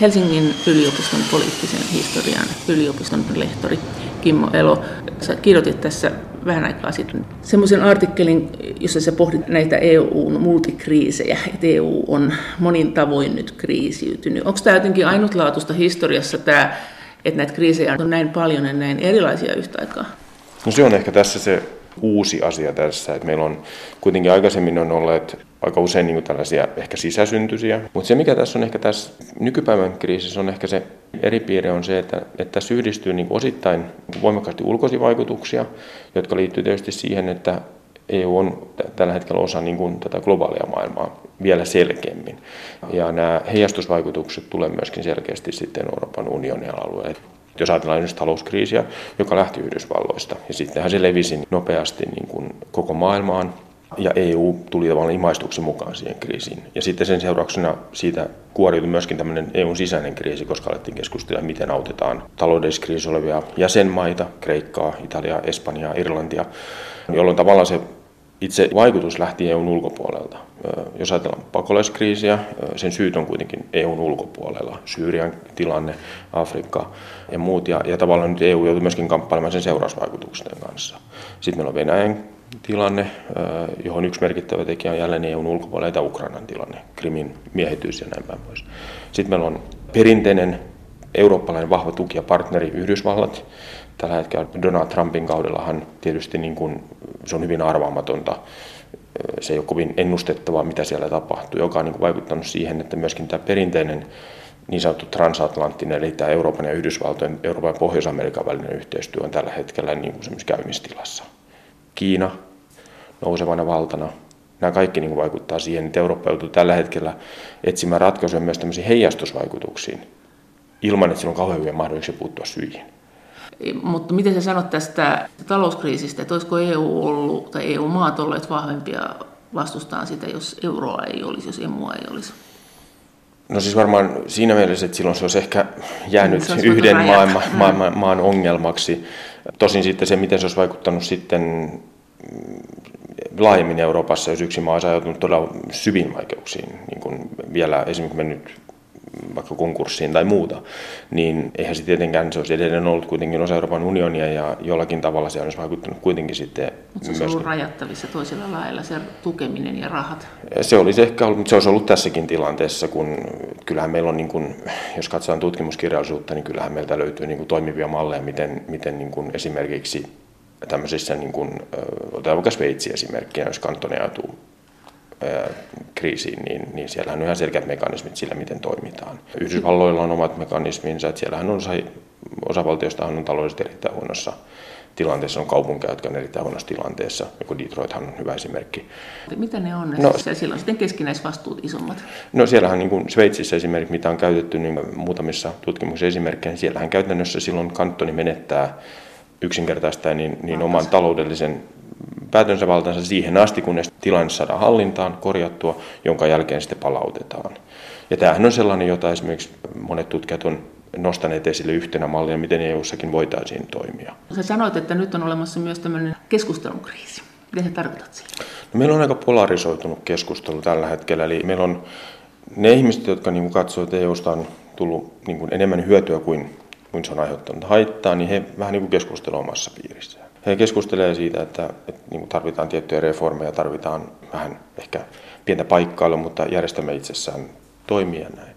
Helsingin yliopiston poliittisen historian yliopiston lehtori Kimmo Elo. Sä kirjoitit tässä vähän aikaa sitten semmoisen artikkelin, jossa sä pohdit näitä EUn multikriisejä, että EU on monin tavoin nyt kriisiytynyt. Onko tämä jotenkin ainutlaatuista historiassa tämä, että näitä kriisejä on näin paljon ja näin erilaisia yhtä aikaa? No se on ehkä tässä se uusi asia tässä, että meillä on kuitenkin aikaisemmin on olleet aika usein niin tällaisia ehkä sisäsyntyisiä, mutta se mikä tässä on ehkä tässä nykypäivän kriisissä on ehkä se eri piirre on se, että, että tässä yhdistyy niin osittain voimakkaasti ulkoisia vaikutuksia, jotka liittyy tietysti siihen, että EU on tällä hetkellä osa niin kuin tätä globaalia maailmaa vielä selkeämmin. Ja nämä heijastusvaikutukset tulee myöskin selkeästi sitten Euroopan unionin alueelle. Jos ajatellaan nyt talouskriisiä, joka lähti Yhdysvalloista, ja sittenhän se levisi nopeasti niin kuin koko maailmaan, ja EU tuli tavallaan imaistuksen mukaan siihen kriisiin. Ja sitten sen seurauksena siitä kuoriutui myöskin tämmöinen EUn sisäinen kriisi, koska alettiin keskustella, miten autetaan taloudellisessa kriisissä olevia jäsenmaita, Kreikkaa, Italiaa, Espanjaa, Irlantia, jolloin tavallaan se itse vaikutus lähti EUn ulkopuolelta. Jos ajatellaan pakolaiskriisiä, sen syyt on kuitenkin EUn ulkopuolella. Syyrian tilanne, Afrikka ja muut. Ja, ja tavallaan nyt EU joutui myöskin kamppailemaan sen seurausvaikutusten kanssa. Sitten meillä on Venäjän tilanne, johon yksi merkittävä tekijä on jälleen EUn ulkopuolella, ja Ukrainan tilanne, Krimin miehitys ja näin päin pois. Sitten meillä on perinteinen eurooppalainen vahva tuki ja partneri Yhdysvallat. Tällä hetkellä Donald Trumpin kaudellahan tietysti niin kuin, se on hyvin arvaamatonta. Se ei ole kovin ennustettavaa, mitä siellä tapahtuu, joka on niin kuin vaikuttanut siihen, että myöskin tämä perinteinen niin sanottu transatlanttinen, eli tämä Euroopan ja Yhdysvaltojen, Euroopan ja Pohjois-Amerikan välinen yhteistyö on tällä hetkellä niin kuin käynnistilassa. Kiina nousevana valtana. Nämä kaikki niin vaikuttaa siihen, että Eurooppa joutuu tällä hetkellä etsimään ratkaisuja myös tämmöisiin heijastusvaikutuksiin, ilman että sillä on kauhean hyviä mahdollisuuksia puuttua syihin. Mutta miten sä sanot tästä talouskriisistä, että olisiko EU ollut, tai EU-maat olleet vahvempia vastustaan sitä, jos euroa ei olisi, jos emua ei olisi? No siis varmaan siinä mielessä, että silloin se olisi ehkä jäänyt olisi yhden maailma, mm. maailman, maan ongelmaksi. Tosin sitten se, miten se olisi vaikuttanut sitten laajemmin Euroopassa, jos yksi maa olisi ajautunut todella syviin vaikeuksiin, niin kuin vielä esimerkiksi mennyt vaikka konkurssiin tai muuta, niin eihän se tietenkään, se olisi edelleen ollut kuitenkin osa Euroopan unionia ja jollakin tavalla se olisi vaikuttanut kuitenkin sitten Mutta se olisi myöskin. ollut rajattavissa toisella lailla, se tukeminen ja rahat. Se olisi ehkä ollut, mutta se olisi ollut tässäkin tilanteessa, kun kyllähän meillä on, niin kuin, jos katsotaan tutkimuskirjallisuutta, niin kyllähän meiltä löytyy niin kuin toimivia malleja, miten, miten niin kuin esimerkiksi tämmöisissä, niin kuin, otetaan vaikka Sveitsi esimerkkinä, jos kantone ajautuu kriisiin, niin, niin siellähän on ihan selkeät mekanismit sillä, miten toimitaan. Yhdysvalloilla on omat mekanisminsa, että siellähän on osa, osavaltioista on taloudellisesti erittäin huonossa tilanteessa on kaupunkeja, jotka on erittäin huonossa tilanteessa. Joku Detroithan on hyvä esimerkki. Mitä ne on? No, siellä silloin sitten keskinäisvastuut isommat. No siellähän niin kuin Sveitsissä esimerkiksi, mitä on käytetty niin muutamissa tutkimuksissa esimerkkejä, niin siellähän käytännössä silloin kantoni menettää yksinkertaista niin, niin oman taloudellisen päätönsä valtansa siihen asti, kunnes tilanne saadaan hallintaan, korjattua, jonka jälkeen sitten palautetaan. Ja tämähän on sellainen, jota esimerkiksi monet tutkijat on nostaneet esille yhtenä mallina, miten EU-sakin voitaisiin toimia. Sä sanoit, että nyt on olemassa myös tämmöinen keskustelukriisi. Mitä sä tarkoitat sillä? No, meillä on aika polarisoitunut keskustelu tällä hetkellä. Eli meillä on ne ihmiset, jotka niin katsovat, että EUsta on tullut niin kuin enemmän hyötyä kuin, kuin se on aiheuttanut haittaa, niin he vähän niin kuin keskustelevat omassa piirissään. He keskustelevat siitä, että, että niin kuin tarvitaan tiettyjä reformeja, tarvitaan vähän ehkä pientä paikkailua, mutta järjestelmä itsessään toimia näin.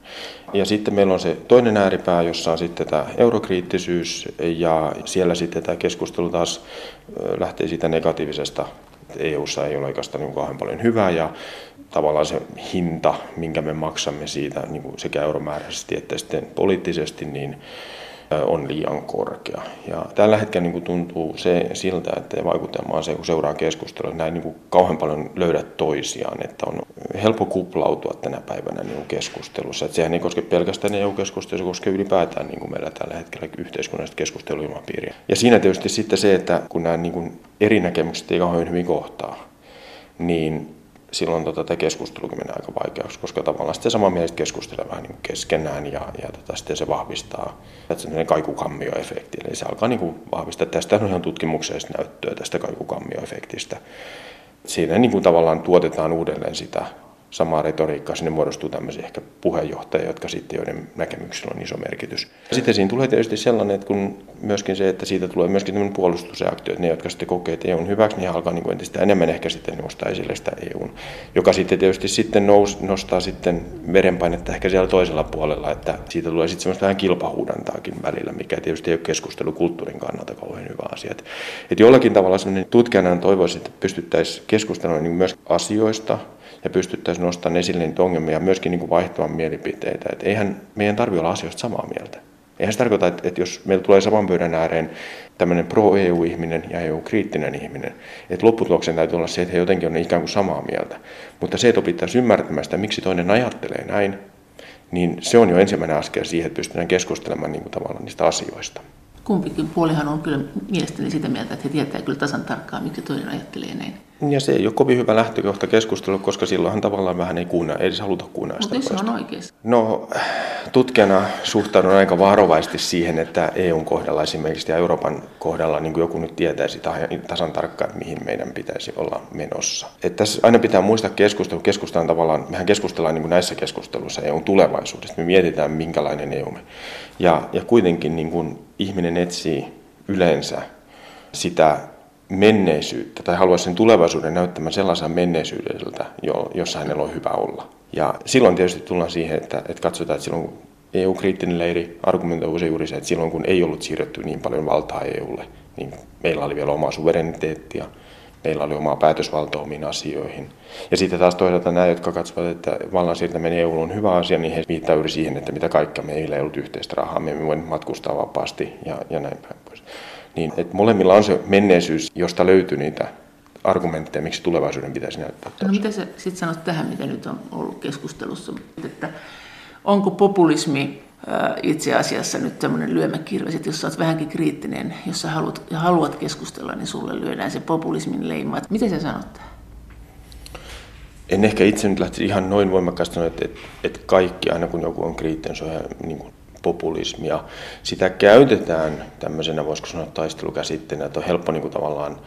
Ja sitten meillä on se toinen ääripää, jossa on sitten tämä eurokriittisyys ja siellä sitten tämä keskustelu taas lähtee siitä negatiivisesta, EUssa ei ole oikeastaan niin kauhean paljon hyvää ja tavallaan se hinta, minkä me maksamme siitä niin sekä euromääräisesti että sitten poliittisesti, niin on liian korkea. Ja tällä hetkellä niin kuin tuntuu se siltä, että vaikutelma on se, kun seuraa keskustelua, että näin niin kuin kauhean paljon löydät toisiaan, että on helppo kuplautua tänä päivänä niin kuin keskustelussa. Että sehän ei koske pelkästään EU-keskustelua, se koskee ylipäätään niin kuin meillä tällä hetkellä yhteiskunnallista keskusteluilmapiiriä. Ja siinä tietysti sitten se, että kun nämä niin kuin eri näkemykset ei kauhean hyvin kohtaa, niin silloin tota, tämä keskustelukin menee aika vaikeaksi, koska tavallaan sitten samanmieliset keskustelevat vähän niin keskenään ja, ja tota, sitten se vahvistaa sellainen kaikukammioefekti. Eli se alkaa niin kuin vahvistaa, tästä on ihan tutkimuksellista näyttöä tästä kaikukammioefektistä. Siinä niin kuin tavallaan tuotetaan uudelleen sitä samaa retoriikkaa, sinne muodostuu tämmöisiä ehkä puheenjohtajia, jotka sitten, joiden näkemyksillä on iso merkitys. Sitten siinä tulee tietysti sellainen, että kun myöskin se, että siitä tulee myöskin tämmöinen puolustusreaktio, että ne, jotka sitten kokee, että EUn hyväksi, niin alkaa niin entistä enemmän ehkä sitten nostaa esille sitä EUn, joka sitten tietysti sitten nous, nostaa sitten verenpainetta ehkä siellä toisella puolella, että siitä tulee sitten semmoista vähän kilpahuudantaakin välillä, mikä tietysti ei ole keskustelukulttuurin kannalta kauhean hyvä asia. Että, että jollakin tavalla semmoinen tutkijana toivoisin, että pystyttäisiin keskustelemaan niin myös asioista, ja pystyttäisiin nostamaan esille niitä ongelmia ja myöskin niin kuin vaihtamaan mielipiteitä. Et eihän meidän tarvitse olla asioista samaa mieltä. Eihän se tarkoita, että, että jos meillä tulee saman pöydän ääreen tämmöinen pro-EU-ihminen ja EU-kriittinen ihminen, että lopputuloksen täytyy olla se, että he jotenkin on ikään kuin samaa mieltä. Mutta se, että opittaisiin ymmärtämään sitä, miksi toinen ajattelee näin, niin se on jo ensimmäinen askel siihen, että pystytään keskustelemaan niin kuin tavallaan niistä asioista. Kumpikin puolihan on kyllä mielestäni sitä mieltä, että he tietää kyllä tasan tarkkaan, miksi toinen ajattelee näin. Ja se ei ole kovin hyvä lähtökohta keskustelu, koska silloinhan tavallaan vähän ei kuunnella, ei edes haluta kuunnella Mutta sitä se on oikeassa. No, tutkijana suhtaudun aika varovaisesti siihen, että EUn kohdalla esimerkiksi ja Euroopan kohdalla niin kuin joku nyt tietäisi tasan tarkkaan, mihin meidän pitäisi olla menossa. Että tässä aina pitää muistaa keskustelu. Keskustellaan tavallaan, mehän keskustellaan niin kuin näissä keskusteluissa EUn tulevaisuudesta. Me mietitään, minkälainen EU me. Ja, ja kuitenkin niin kuin ihminen etsii yleensä sitä menneisyyttä tai haluaisi sen tulevaisuuden näyttämään sellaisen menneisyydeltä, jossa hänellä on hyvä olla. Ja silloin tietysti tullaan siihen, että, että katsotaan, että silloin EU-kriittinen leiri argumentoi usein juuri se, että silloin kun ei ollut siirretty niin paljon valtaa EUlle, niin meillä oli vielä omaa suvereniteettia, meillä oli omaa päätösvaltaa omiin asioihin. Ja sitten taas toisaalta nämä, jotka katsovat, että vallan siirtäminen EU on hyvä asia, niin he viittaa juuri siihen, että mitä kaikkea meillä ei ollut yhteistä rahaa, me emme voi matkustaa vapaasti ja, ja näin päin. Niin, että molemmilla on se menneisyys, josta löytyy niitä argumentteja, miksi tulevaisuuden pitäisi näyttää. No mitä sä sitten sanot tähän, mitä nyt on ollut keskustelussa, että onko populismi itse asiassa nyt tämmöinen lyömäkirves, että jos sä oot vähänkin kriittinen, jos sä haluat, ja haluat keskustella, niin sulle lyödään se populismin leima. Miten sä sanot tähän? En ehkä itse nyt lähtisi ihan noin voimakkaasti sanoa, että, että, että kaikki, aina kun joku on kriittinen, se on ihan niin kuin populismia. Sitä käytetään tämmöisenä, voisiko sanoa taistelukäsitteenä, että on helppo niin kuin tavallaan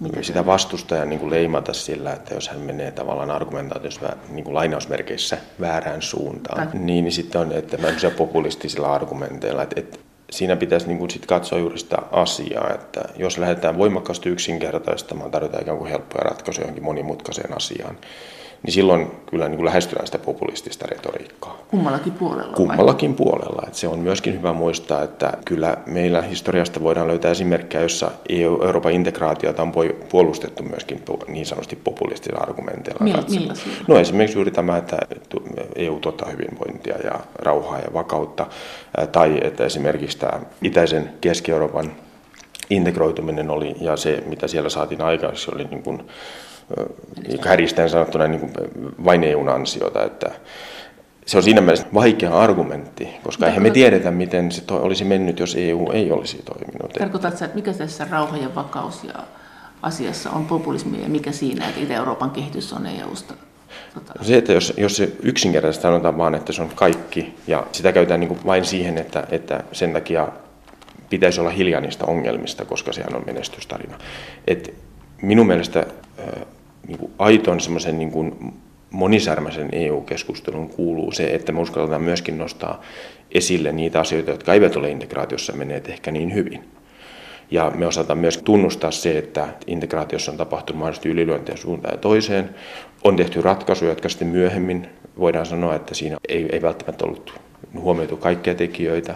Mitä sitä vastustajan niin kuin leimata sillä, että jos hän menee tavallaan argumentaatiossa niin kuin lainausmerkeissä väärään suuntaan, tai. niin, sitten on että populistisilla argumenteilla, että, että siinä pitäisi niin kuin sit katsoa juuri sitä asiaa, että jos lähdetään voimakkaasti yksinkertaistamaan, tarjotaan ikään kuin helppoja ratkaisuja johonkin monimutkaiseen asiaan, niin silloin kyllä niin kuin lähestytään sitä populistista retoriikkaa. Kummallakin puolella? Kummallakin vai? puolella. Että se on myöskin hyvä muistaa, että kyllä meillä historiasta voidaan löytää esimerkkejä, jossa EU, Euroopan integraatiota on puolustettu myöskin niin sanotusti populistisilla argumenteilla. Millä, no esimerkiksi juuri tämä, että EU tuottaa hyvinvointia ja rauhaa ja vakautta, tai että esimerkiksi tämä itäisen Keski-Euroopan integroituminen oli, ja se mitä siellä saatiin aikaiseksi oli niin kuin kärjistäen sanottuna niin kuin vain EUn ansiota, että se on siinä mielessä vaikea argumentti, koska eihän me tiedetä, miten se olisi mennyt, jos EU ei olisi toiminut. Tarkoitatko, että mikä tässä rauha ja vakaus ja asiassa on populismi ja mikä siinä, että Itä-Euroopan kehitys on EUsta? Tota... Se, että jos, jos se yksinkertaisesti sanotaan vaan, että se on kaikki ja sitä käytetään niin vain siihen, että, että sen takia pitäisi olla hiljaa niistä ongelmista, koska sehän on menestystarina. Et minun mielestä niin kuin aitoon semmoisen niin kuin monisärmäisen EU-keskustelun kuuluu se, että me uskalletaan myöskin nostaa esille niitä asioita, jotka eivät ole integraatiossa menneet ehkä niin hyvin. Ja me osataan myös tunnustaa se, että integraatiossa on tapahtunut mahdollisesti ylilyöntejä suuntaan ja toiseen. On tehty ratkaisuja, jotka sitten myöhemmin voidaan sanoa, että siinä ei, ei välttämättä ollut huomioitu kaikkia tekijöitä.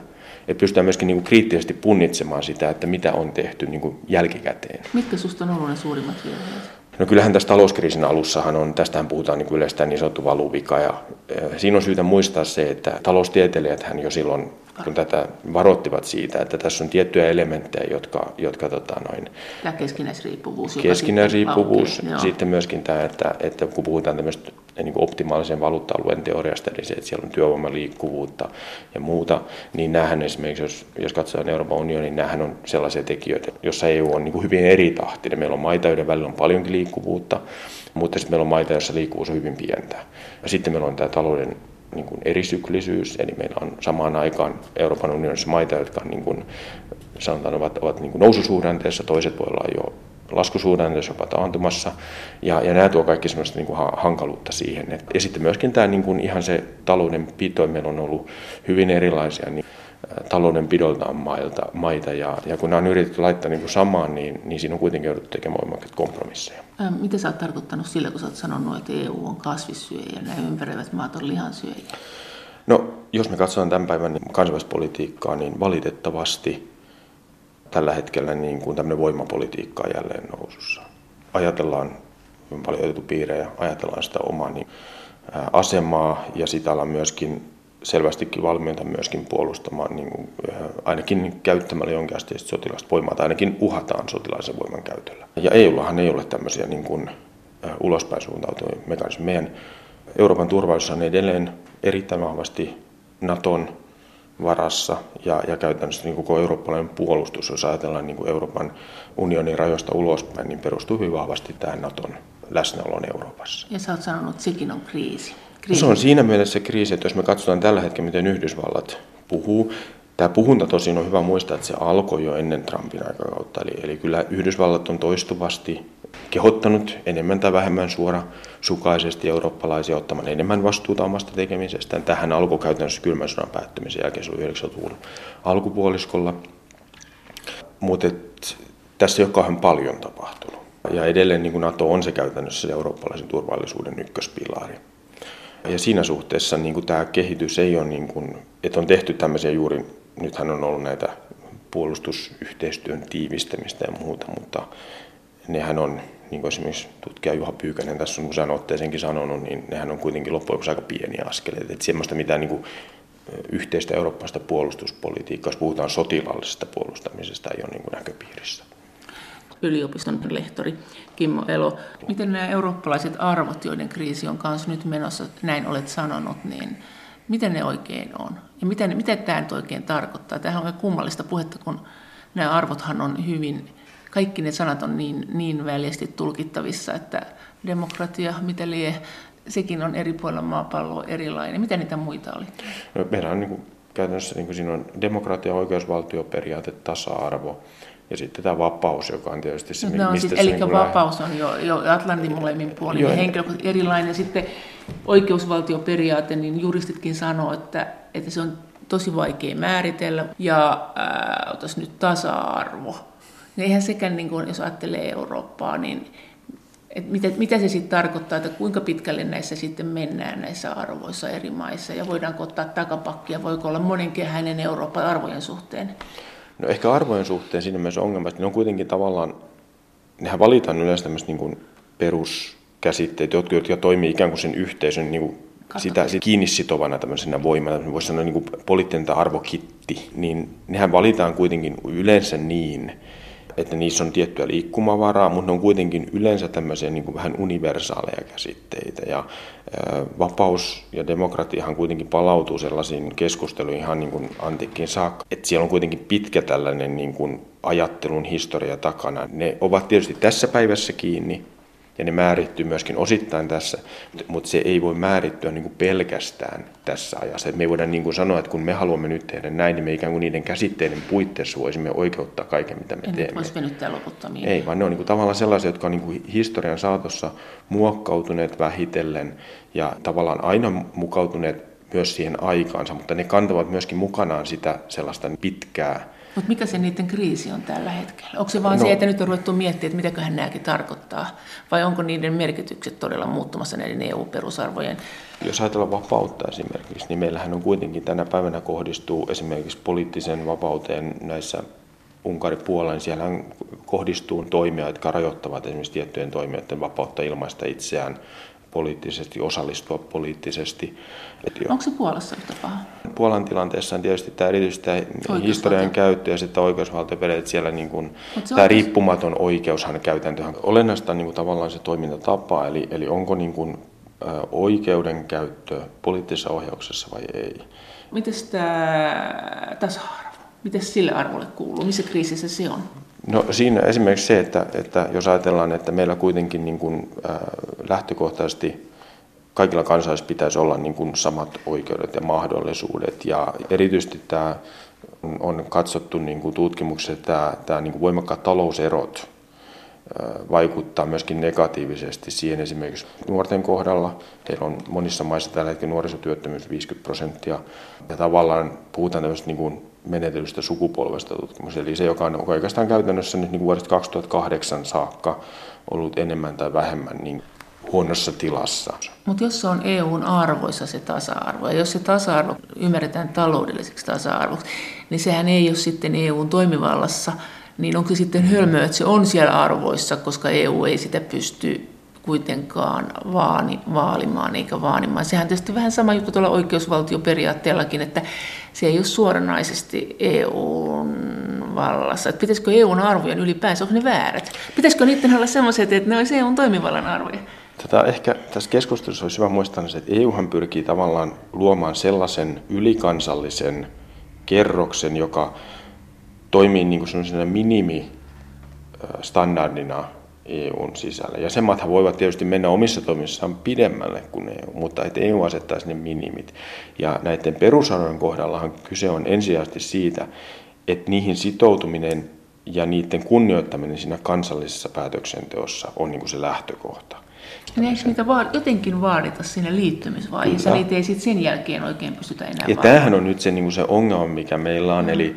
Että pystytään myöskin niin kuin kriittisesti punnitsemaan sitä, että mitä on tehty niin kuin jälkikäteen. Mitkä sinusta on ollut ne suurimmat virheet? No kyllähän tässä talouskriisin alussahan on, tästähän puhutaan niin yleistä niin sanottu valuvika ja siinä on syytä muistaa se, että taloustieteilijät hän jo silloin kun tätä varoittivat siitä, että tässä on tiettyjä elementtejä, jotka... jotka tota noin, tämä keskinäisriippuvuus. Keskinäisriippuvuus. Sitten, sitten myöskin tämä, että, että kun puhutaan tämmöistä niin kuin optimaalisen valuutta-alueen teoriasta, eli se, että siellä on työvoimaliikkuvuutta ja muuta, niin näähän esimerkiksi, jos, jos katsotaan Euroopan unionin, niin näähän on sellaisia tekijöitä, joissa EU on niin kuin hyvin eri tahtinen. Meillä on maita, joiden välillä on paljonkin liikkuvuutta, mutta sitten meillä on maita, joissa liikkuvuus on hyvin pientä. Ja sitten meillä on tämä talouden niin kuin erisyklisyys, eli meillä on samaan aikaan Euroopan unionissa maita, jotka niin kuin, sanotaan, ovat, ovat niin kuin noususuhdanteessa, toiset voi olla jo laskusuhdanteessa jopa taantumassa. Ja, ja nämä tuo kaikki semmoista niin kuin hankaluutta siihen. Et, ja sitten myöskin tämä niin kuin ihan se taloudenpito, meillä on ollut hyvin erilaisia niin, taloudenpidoltaan mailta, maita, ja, ja kun nämä on yritetty laittaa niin kuin samaan, niin, niin siinä on kuitenkin jouduttu tekemään voimakkaat kompromisseja. Mitä sä oot tarkoittanut sillä, kun sä oot sanonut, että EU on kasvissyöjä ja nämä ympäröivät maat on lihansyöjiä? No, jos me katsotaan tämän päivän kansainvälispolitiikkaa, niin valitettavasti tällä hetkellä niin kuin tämmöinen voimapolitiikka on jälleen nousussa. Ajatellaan, on paljon otettu piirejä, ajatellaan sitä omaa niin, asemaa ja sitä ollaan myöskin selvästikin valmiita myöskin puolustamaan, niin kuin, ainakin käyttämällä jonkinasteista sotilasta voimaa, tai ainakin uhataan sotilaisen voiman käytöllä. Ja EUllahan ei ole tämmöisiä niin kuin, ulospäin suuntautuvia mekanismeja. Meidän Euroopan turvallisuus on edelleen erittäin vahvasti Naton varassa ja, ja käytännössä niin koko eurooppalainen puolustus, jos ajatellaan niin kuin Euroopan unionin rajoista ulospäin, niin perustuu hyvin vahvasti tähän Naton läsnäolon Euroopassa. Ja sä oot sanonut, että sekin on kriisi. kriisi. Se on siinä mielessä kriisi, että jos me katsotaan tällä hetkellä, miten Yhdysvallat puhuu, Tämä puhunta tosin on hyvä muistaa, että se alkoi jo ennen Trumpin aikakautta. Eli, eli kyllä Yhdysvallat on toistuvasti kehottanut enemmän tai vähemmän suora sukaisesti eurooppalaisia ottamaan enemmän vastuuta omasta tekemisestään. Tähän alkoi käytännössä kylmän sodan päättymisen jälkeen, se oli 90-luvun alkupuoliskolla. Mutta tässä ei ole kauhean paljon tapahtunut. Ja edelleen niin NATO on se käytännössä se eurooppalaisen turvallisuuden ykköspilari. Ja siinä suhteessa niin kuin tämä kehitys ei ole, niin kuin, että on tehty tämmöisiä juuri, nythän on ollut näitä puolustusyhteistyön tiivistämistä ja muuta, mutta nehän on, niin kuin esimerkiksi tutkija Juha Pyykänen tässä on usein otteeseenkin sanonut, niin nehän on kuitenkin loppujen aika pieniä askeleita. Että semmoista mitään niin kuin, yhteistä eurooppalaista puolustuspolitiikkaa, jos puhutaan sotilaallisesta puolustamisesta, ei ole niin kuin näköpiirissä. Yliopiston lehtori Kimmo Elo. Miten nämä eurooppalaiset arvot, joiden kriisi on kanssa nyt menossa, näin olet sanonut, niin miten ne oikein on? Ja miten, miten tämä nyt oikein tarkoittaa? Tämähän on kummallista puhetta, kun nämä arvothan on hyvin kaikki ne sanat on niin, niin väljästi tulkittavissa, että demokratia, mitä lie, sekin on eri puolilla maapalloa erilainen. Mitä niitä muita oli? No, meillä on niin kuin, käytännössä niin kuin siinä on demokratia, oikeusvaltioperiaate, tasa-arvo ja sitten tämä vapaus, joka on tietysti se, no, mistä sit, Eli niin vapaus on jo, jo Atlantin molemmin puolin jo, henkilö erilainen. Sitten oikeusvaltioperiaate, niin juristitkin sanoo, että, että se on tosi vaikea määritellä. Ja äh, nyt tasa-arvo niin eihän sekään, niin kuin, jos ajattelee Eurooppaa, niin että mitä, mitä se sitten tarkoittaa, että kuinka pitkälle näissä sitten mennään näissä arvoissa eri maissa ja voidaanko ottaa takapakkia, voiko olla monenkehäinen Eurooppa arvojen suhteen? No ehkä arvojen suhteen siinä mielessä ongelma, että ne on kuitenkin tavallaan, nehän valitaan yleensä tämmöiset niin peruskäsitteet, jotka, jotka toimii ikään kuin sen yhteisön niin kuin sitä, sitä kiinni sitovana tämmöisenä voimana, voisi sanoa niin kuin poliittinen arvokitti, niin nehän valitaan kuitenkin yleensä niin, että niissä on tiettyä liikkumavaraa, mutta ne on kuitenkin yleensä tämmöisiä niin kuin vähän universaaleja käsitteitä. Ja vapaus ja demokratiahan kuitenkin palautuu sellaisiin keskusteluihin ihan niin kuin antiikkiin saakka. Että siellä on kuitenkin pitkä tällainen niin kuin ajattelun historia takana. Ne ovat tietysti tässä päivässä kiinni, ja ne määrittyy myöskin osittain tässä, mutta se ei voi määrittyä niin kuin pelkästään tässä ajassa. Et me ei voida niin kuin sanoa, että kun me haluamme nyt tehdä näin, niin me ikään kuin niiden käsitteiden puitteissa voisimme oikeuttaa kaiken, mitä me en teemme. voisi venyttää loputtomiin. Ei, vaan ne on niin kuin tavallaan sellaisia, jotka on niin kuin historian saatossa muokkautuneet vähitellen ja tavallaan aina mukautuneet myös siihen aikaansa, mutta ne kantavat myöskin mukanaan sitä sellaista pitkää mutta mikä se niiden kriisi on tällä hetkellä? Onko se vaan no, se, että nyt on ruvettu miettimään, että mitäköhän nämäkin tarkoittaa? Vai onko niiden merkitykset todella muuttumassa näiden EU-perusarvojen? Jos ajatellaan vapautta esimerkiksi, niin meillähän on kuitenkin tänä päivänä kohdistuu esimerkiksi poliittisen vapauteen näissä Unkarin puolella, niin siellä kohdistuu toimia, jotka rajoittavat esimerkiksi tiettyjen toimijoiden vapautta ilmaista itseään poliittisesti, osallistua poliittisesti. Onko se Puolassa yhtä paha? Puolan tilanteessa on tietysti tämä erityisesti tämä historian käyttö ja sitten oikeusvaltioperiaate, siellä niin kuin, tämä oikeus... riippumaton oikeushan käytäntöhän. Olennaista on niin kuin tavallaan se toimintatapa, eli, eli onko niin kuin, oikeudenkäyttö poliittisessa ohjauksessa vai ei. Miten tämä tasa-arvo? Miten sille arvolle kuuluu? Missä kriisissä se on? No siinä esimerkiksi se, että, että jos ajatellaan, että meillä kuitenkin niin kuin, äh, lähtökohtaisesti kaikilla kansalaisilla pitäisi olla niin kuin samat oikeudet ja mahdollisuudet. Ja erityisesti tämä on katsottu niin kuin tutkimuksessa, että tämä, tämä niin kuin voimakkaat talouserot vaikuttaa myöskin negatiivisesti siihen esimerkiksi nuorten kohdalla. Heillä on monissa maissa tällä hetkellä nuorisotyöttömyys 50 prosenttia. Ja tavallaan puhutaan tämmöistä niin kuin menetellystä sukupolvesta tutkimus. Eli se, joka on oikeastaan käytännössä nyt niin vuodesta 2008 saakka ollut enemmän tai vähemmän niin huonossa tilassa. Mutta jos se on EUn arvoissa se tasa-arvo, ja jos se tasa-arvo ymmärretään taloudelliseksi tasa-arvoksi, niin sehän ei ole sitten EUn toimivallassa, niin onko se sitten hölmöä, että se on siellä arvoissa, koska EU ei sitä pysty kuitenkaan vaani, vaalimaan eikä vaanimaan. Sehän tietysti vähän sama juttu tuolla oikeusvaltioperiaatteellakin, että se ei ole suoranaisesti EUn vallassa. Että pitäisikö EUn arvojen ylipäänsä, onko ne väärät? Pitäisikö niiden olla sellaiset, että ne olisi EUn toimivallan arvoja? Tätä ehkä tässä keskustelussa olisi hyvä muistaa, että EUhan pyrkii tavallaan luomaan sellaisen ylikansallisen kerroksen, joka toimii niin kuin minimistandardina EUn sisällä. Jäsenmaathan voivat tietysti mennä omissa toimissaan pidemmälle kuin EU, mutta että EU asettaa sinne minimit. Ja näiden perusarvojen kohdallahan kyse on ensisijaisesti siitä, että niihin sitoutuminen ja niiden kunnioittaminen siinä kansallisessa päätöksenteossa on niin kuin se lähtökohta. Niin eikö niitä vaan jotenkin vaadita siinä liittymisvaiheessa? Niitä ei sitten sen jälkeen oikein pystytä enää Ja tämähän on nyt se, niin kuin se ongelma, mikä meillä on. Mm. Eli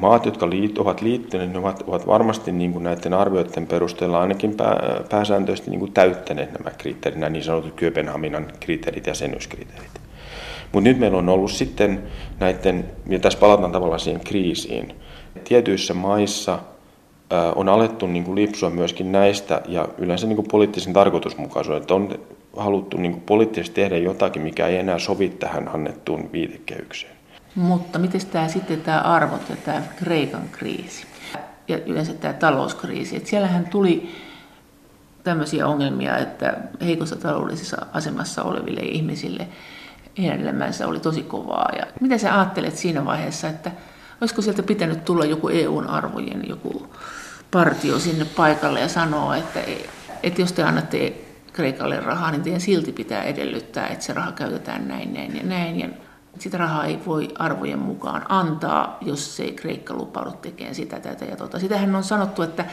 maat, jotka liit, ovat liittyneet, ne ovat, ovat varmasti niin kuin näiden arvioiden perusteella ainakin pää, pääsääntöisesti niin kuin täyttäneet nämä kriteerit, nämä niin sanotut Kööpenhaminan kriteerit ja senyskriteerit. Mutta nyt meillä on ollut sitten näiden, ja tässä palataan tavallaan siihen kriisiin, tietyissä maissa on alettu niin kuin lipsua myöskin näistä ja yleensä niin kuin poliittisen tarkoitusmukaisuuden, että on haluttu niin kuin poliittisesti tehdä jotakin, mikä ei enää sovi tähän annettuun viitekehykseen. Mutta miten tämä sitten tämä arvot ja tämä Kreikan kriisi ja yleensä tämä talouskriisi, että siellähän tuli tämmöisiä ongelmia, että heikossa taloudellisessa asemassa oleville ihmisille heidän elämänsä oli tosi kovaa. Ja mitä sä ajattelet siinä vaiheessa, että olisiko sieltä pitänyt tulla joku EUn arvojen joku partio sinne paikalle ja sanoa, että, että jos te annatte Kreikalle rahaa, niin teidän silti pitää edellyttää, että se raha käytetään näin, näin ja näin. Ja sitä rahaa ei voi arvojen mukaan antaa, jos se Kreikka lupaudu tekemään sitä, tätä ja tota. Sitähän on sanottu, että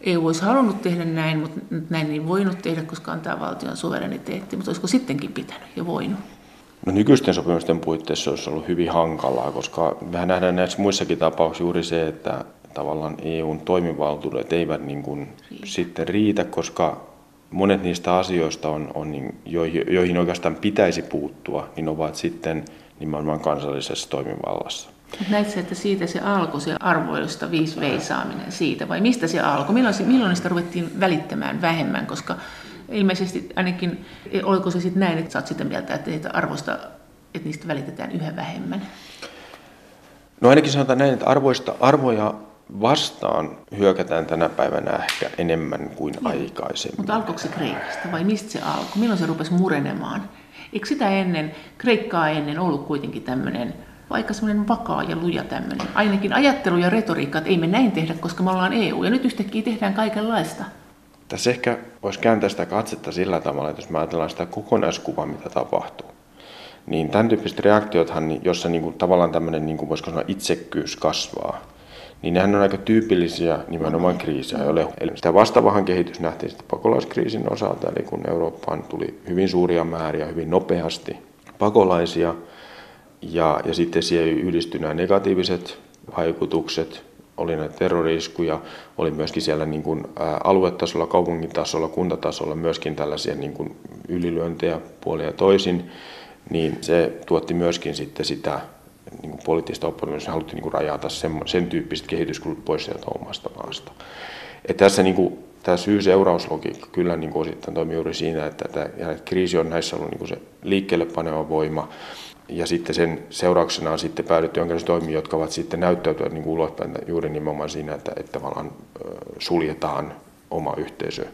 EU olisi halunnut tehdä näin, mutta näin ei voinut tehdä, koska antaa valtion suvereniteetti, mutta olisiko sittenkin pitänyt ja voinut? No nykyisten sopimusten puitteissa olisi ollut hyvin hankalaa, koska mehän nähdään näissä muissakin tapauksissa juuri se, että tavallaan EUn toimivaltuudet eivät niin kuin sitten riitä, koska monet niistä asioista, on, on niin, joihin, joihin oikeastaan pitäisi puuttua, niin ovat sitten nimenomaan kansallisessa toimivallassa. Näetkö, että siitä se alkoi, se arvoilusta viisi veisaaminen siitä, vai mistä se alkoi? Milloin, milloin sitä ruvettiin välittämään vähemmän, koska ilmeisesti ainakin, oliko se sitten näin, että sä oot sitä mieltä, että niitä arvoista, että niistä välitetään yhä vähemmän? No ainakin sanotaan näin, että arvoista, arvoja vastaan hyökätään tänä päivänä ehkä enemmän kuin aikaisemmin. Mutta alkoiko se Kreikasta vai mistä se alkoi? Milloin se rupesi murenemaan? Eikö sitä ennen, Kreikkaa ennen ollut kuitenkin tämmöinen vaikka semmoinen vakaa ja luja tämmöinen. Ainakin ajattelu ja retoriikka, että ei me näin tehdä, koska me ollaan EU. Ja nyt yhtäkkiä tehdään kaikenlaista. Tässä ehkä voisi kääntää sitä katsetta sillä tavalla, että jos me ajatellaan sitä kokonaiskuvaa, mitä tapahtuu, niin tämän tyyppiset reaktiothan, jossa niin kuin, tavallaan tämmöinen, niin kuin voisiko sanoa, itsekkyys kasvaa, niin nehän on aika tyypillisiä nimenomaan kriisiajoille. Eli sitä vastaavahan kehitys nähtiin sitten pakolaiskriisin osalta, eli kun Eurooppaan tuli hyvin suuria määriä hyvin nopeasti pakolaisia, ja, ja sitten siihen yhdistyi nämä negatiiviset vaikutukset, oli näitä terroriskuja, oli myöskin siellä niin kuin aluetasolla, kaupungitasolla, kuntatasolla myöskin tällaisia niin kuin ylilyöntejä puolia toisin, niin se tuotti myöskin sitten sitä niin kuin poliittista oppositiota, haluttiin niin kuin rajata sen, sen tyyppiset kehityskulut pois sieltä omasta maasta. Et tässä niin kuin, tämä syy-seurauslogiikka kyllä niin kuin osittain toimii juuri siinä, että tämä kriisi on näissä ollut niin kuin se liikkeelle paneva voima, ja sitten sen seurauksena on sitten päädytty jonkinlaisiin toimiin, jotka ovat sitten näyttäytyä niin ulospäin juuri nimenomaan siinä, että, että tavallaan suljetaan oma yhteisö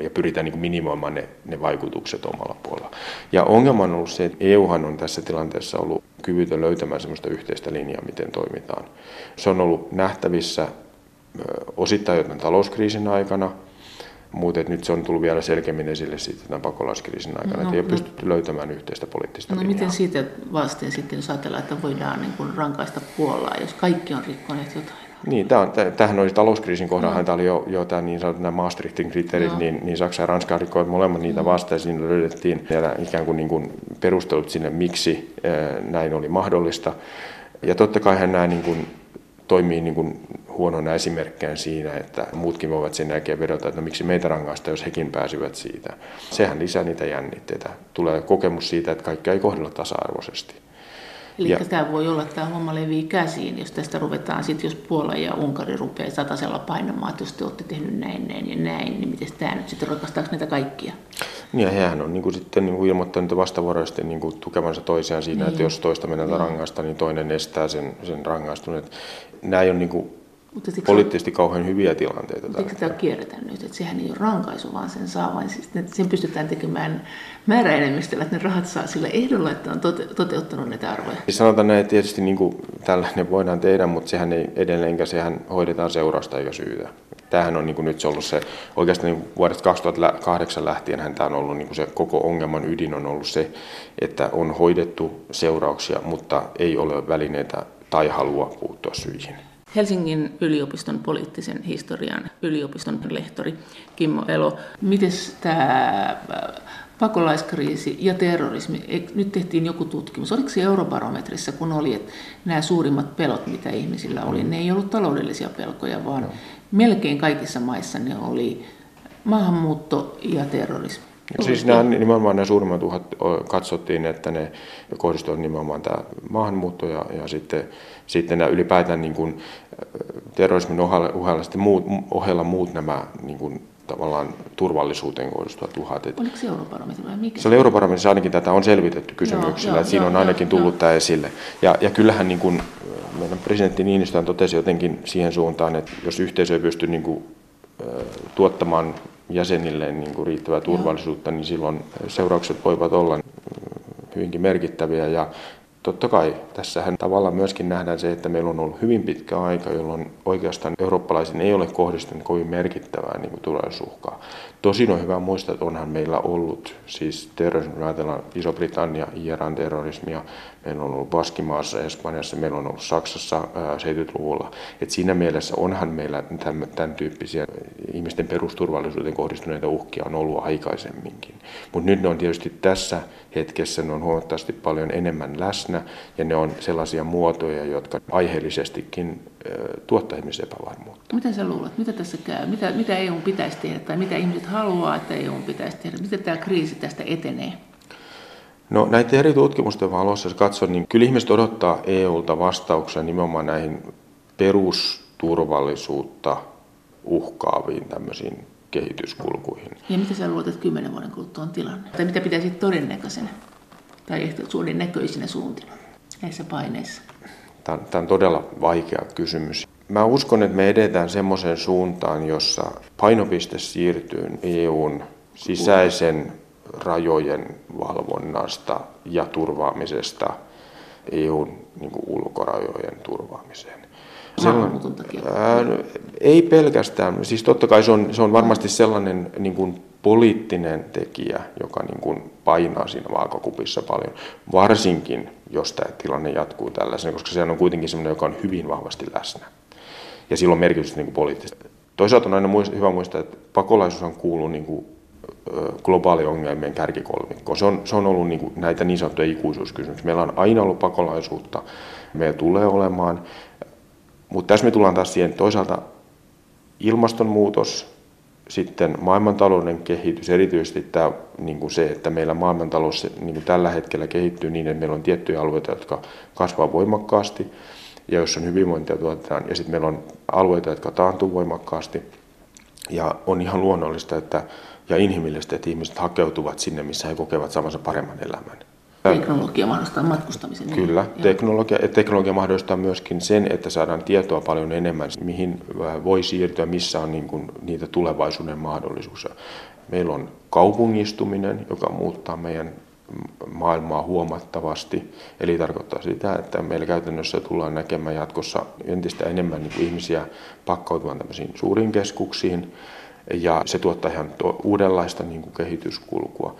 ja pyritään niin minimoimaan ne, ne vaikutukset omalla puolella. Ja ongelma on ollut se, että EUhan on tässä tilanteessa ollut kyvytön löytämään sellaista yhteistä linjaa, miten toimitaan. Se on ollut nähtävissä osittain jo tämän talouskriisin aikana, mutta nyt se on tullut vielä selkeämmin esille sitten tämän pakolaiskriisin aikana, no, että ei no, ole pystytty löytämään yhteistä poliittista no, linjaa. miten siitä vasten sitten, jos ajatellaan, että voidaan niin kuin rankaista Puolaa, jos kaikki on rikkoneet jotain Niin, tämä on, tämähän oli talouskriisin kohdalla, no. tämä oli jo, jo tämä niin sanottu nämä Maastrichtin kriteerit, no. niin, niin Saksa ja Ranska rikkoivat molemmat niitä mm. vastaan, ja siinä löydettiin ikään kuin, niin kuin perustelut sinne, miksi näin oli mahdollista. Ja totta kai hän nämä niin kuin, toimii niin kuin huonona esimerkkejä siinä, että muutkin voivat sen jälkeen vedota, että no miksi meitä rangaista, jos hekin pääsivät siitä. Sehän lisää niitä jännitteitä. Tulee kokemus siitä, että kaikkea ei kohdella tasa-arvoisesti. Eli ja, tämä voi olla, että tämä homma levii käsiin, jos tästä ruvetaan sitten, jos Puola ja Unkari rupeaa satasella painamaan, että jos te olette tehnyt näin, näin ja näin, niin miten tämä nyt sitten rakastaako näitä kaikkia? Niin ja hehän on niin kuin sitten niin kuin ilmoittanut vastavuoroisesti niin kuin tukevansa toisiaan siinä, niin. että jos toista mennään niin. rangaista, niin toinen estää sen, sen rangaistuneen. Nämä ei ole niin kuin mutta poliittisesti on, kauhean hyviä tilanteita. Mutta tämä kierretä nyt, että sehän ei ole rankaisu, vaan sen saa vain, siis sen pystytään tekemään määräenemmistöllä, että ne rahat saa sillä ehdolla, että on tote, toteuttanut näitä arvoja. Siis sanotaan näin, että tietysti niin kuin tällainen voidaan tehdä, mutta sehän ei edelleenkään, sehän hoidetaan seurausta eikä syytä. Tämähän on niin kuin nyt se ollut se, oikeastaan niin vuodesta 2008 lähtien tämä on ollut niin kuin se koko ongelman ydin on ollut se, että on hoidettu seurauksia, mutta ei ole välineitä tai halua puuttua syihin. Helsingin yliopiston poliittisen historian yliopiston lehtori Kimmo Elo. Miten tämä äh, pakolaiskriisi ja terrorismi, nyt tehtiin joku tutkimus, oliko se eurobarometrissa, kun oli, että nämä suurimmat pelot, mitä ihmisillä oli, ne ei ollut taloudellisia pelkoja, vaan melkein kaikissa maissa ne oli maahanmuutto ja terrorismi. Siis nämä, nimenomaan nämä suurimmat uhat katsottiin, että ne kohdistuvat nimenomaan tämä maahanmuutto ja, ja sitten, sitten nämä ylipäätään niin kuin, terrorismin ohella, ohella, muut, ohella muut nämä niin kuin, tavallaan turvallisuuteen kohdistuvat uhat. Oliko se eurobarometri vai mikä? Se oli eurobarometri, ainakin tätä on selvitetty kysymyksillä, joo, joo, että siinä joo, on ainakin joo, tullut joo. tämä esille. Ja, ja kyllähän niin kuin, meidän presidentti Niinistö totesi jotenkin siihen suuntaan, että jos yhteisö ei pysty niin kuin, tuottamaan jäsenilleen niin kuin riittävää turvallisuutta, niin silloin seuraukset voivat olla hyvinkin merkittäviä. Ja totta kai tässähän tavallaan myöskin nähdään se, että meillä on ollut hyvin pitkä aika, jolloin oikeastaan eurooppalaisiin ei ole kohdistunut kovin merkittävää niin turvallisuusuhkaa. Tosin on hyvä muistaa, että onhan meillä ollut siis terrorismi, ajatellaan Iso-Britannia, IRAn terrorismia, meillä on ollut Baskimaassa, Espanjassa, meillä on ollut Saksassa 70-luvulla. Et siinä mielessä onhan meillä tämän, tämän tyyppisiä ihmisten perusturvallisuuteen kohdistuneita uhkia on ollut aikaisemminkin. Mutta nyt ne on tietysti tässä hetkessä ne on huomattavasti paljon enemmän läsnä ja ne on sellaisia muotoja, jotka aiheellisestikin tuottaa ihmisen epävarmuutta. Mitä sä luulet, mitä tässä käy? Mitä, mitä EU pitäisi tehdä tai mitä ihmiset haluaa, että EU pitäisi tehdä? Miten tämä kriisi tästä etenee? No näitä eri tutkimusten valossa, jos katson, niin kyllä ihmiset odottaa EUlta vastauksia nimenomaan näihin perusturvallisuutta uhkaaviin tämmöisiin kehityskulkuihin. Ja mitä sä luulet, että kymmenen vuoden kuluttua on tilanne? Tai mitä pitäisi todennäköisenä tai ehkä näköisinä suuntina näissä paineissa? Tämä on, tämä on todella vaikea kysymys. Mä uskon, että me edetään semmoiseen suuntaan, jossa painopiste siirtyy EUn sisäisen rajojen valvonnasta ja turvaamisesta EUn niin ulkorajojen turvaamiseen. Maahanmuuton takia? Ää, ei pelkästään. Siis totta kai se on, se on varmasti sellainen niin kuin poliittinen tekijä, joka niin kuin painaa siinä vaakakupissa paljon. Varsinkin, jos tämä tilanne jatkuu tällaisena, koska se on kuitenkin sellainen, joka on hyvin vahvasti läsnä. Ja silloin merkitystä niin kuin poliittisesti. Toisaalta on aina muista, hyvä muistaa, että pakolaisuus kuuluu niin kuin globaaliongelmien kärkikolmikko. Se on, se on ollut niin kuin näitä niin sanottuja ikuisuuskysymyksiä. Meillä on aina ollut pakolaisuutta, meillä tulee olemaan, mutta tässä me tullaan taas siihen toisaalta ilmastonmuutos, sitten maailmantalouden kehitys, erityisesti tämä, niin kuin se, että meillä maailmantalous niin kuin tällä hetkellä kehittyy niin, että meillä on tiettyjä alueita, jotka kasvaa voimakkaasti ja jos on hyvinvointia tuotetaan, ja sitten meillä on alueita, jotka taantuu voimakkaasti. Ja on ihan luonnollista että, ja inhimillistä, että ihmiset hakeutuvat sinne, missä he kokevat samansa paremman elämän. Teknologia mahdollistaa matkustamisen. Kyllä, teknologia, teknologia mahdollistaa myöskin sen, että saadaan tietoa paljon enemmän, mihin voi siirtyä, missä on niin kuin niitä tulevaisuuden mahdollisuuksia. Meillä on kaupungistuminen, joka muuttaa meidän maailmaa huomattavasti. Eli tarkoittaa sitä, että meillä käytännössä tullaan näkemään jatkossa entistä enemmän niin kuin ihmisiä pakkautuvan tämmöisiin suuriin keskuksiin, ja se tuottaa ihan uudenlaista niin kuin kehityskulkua.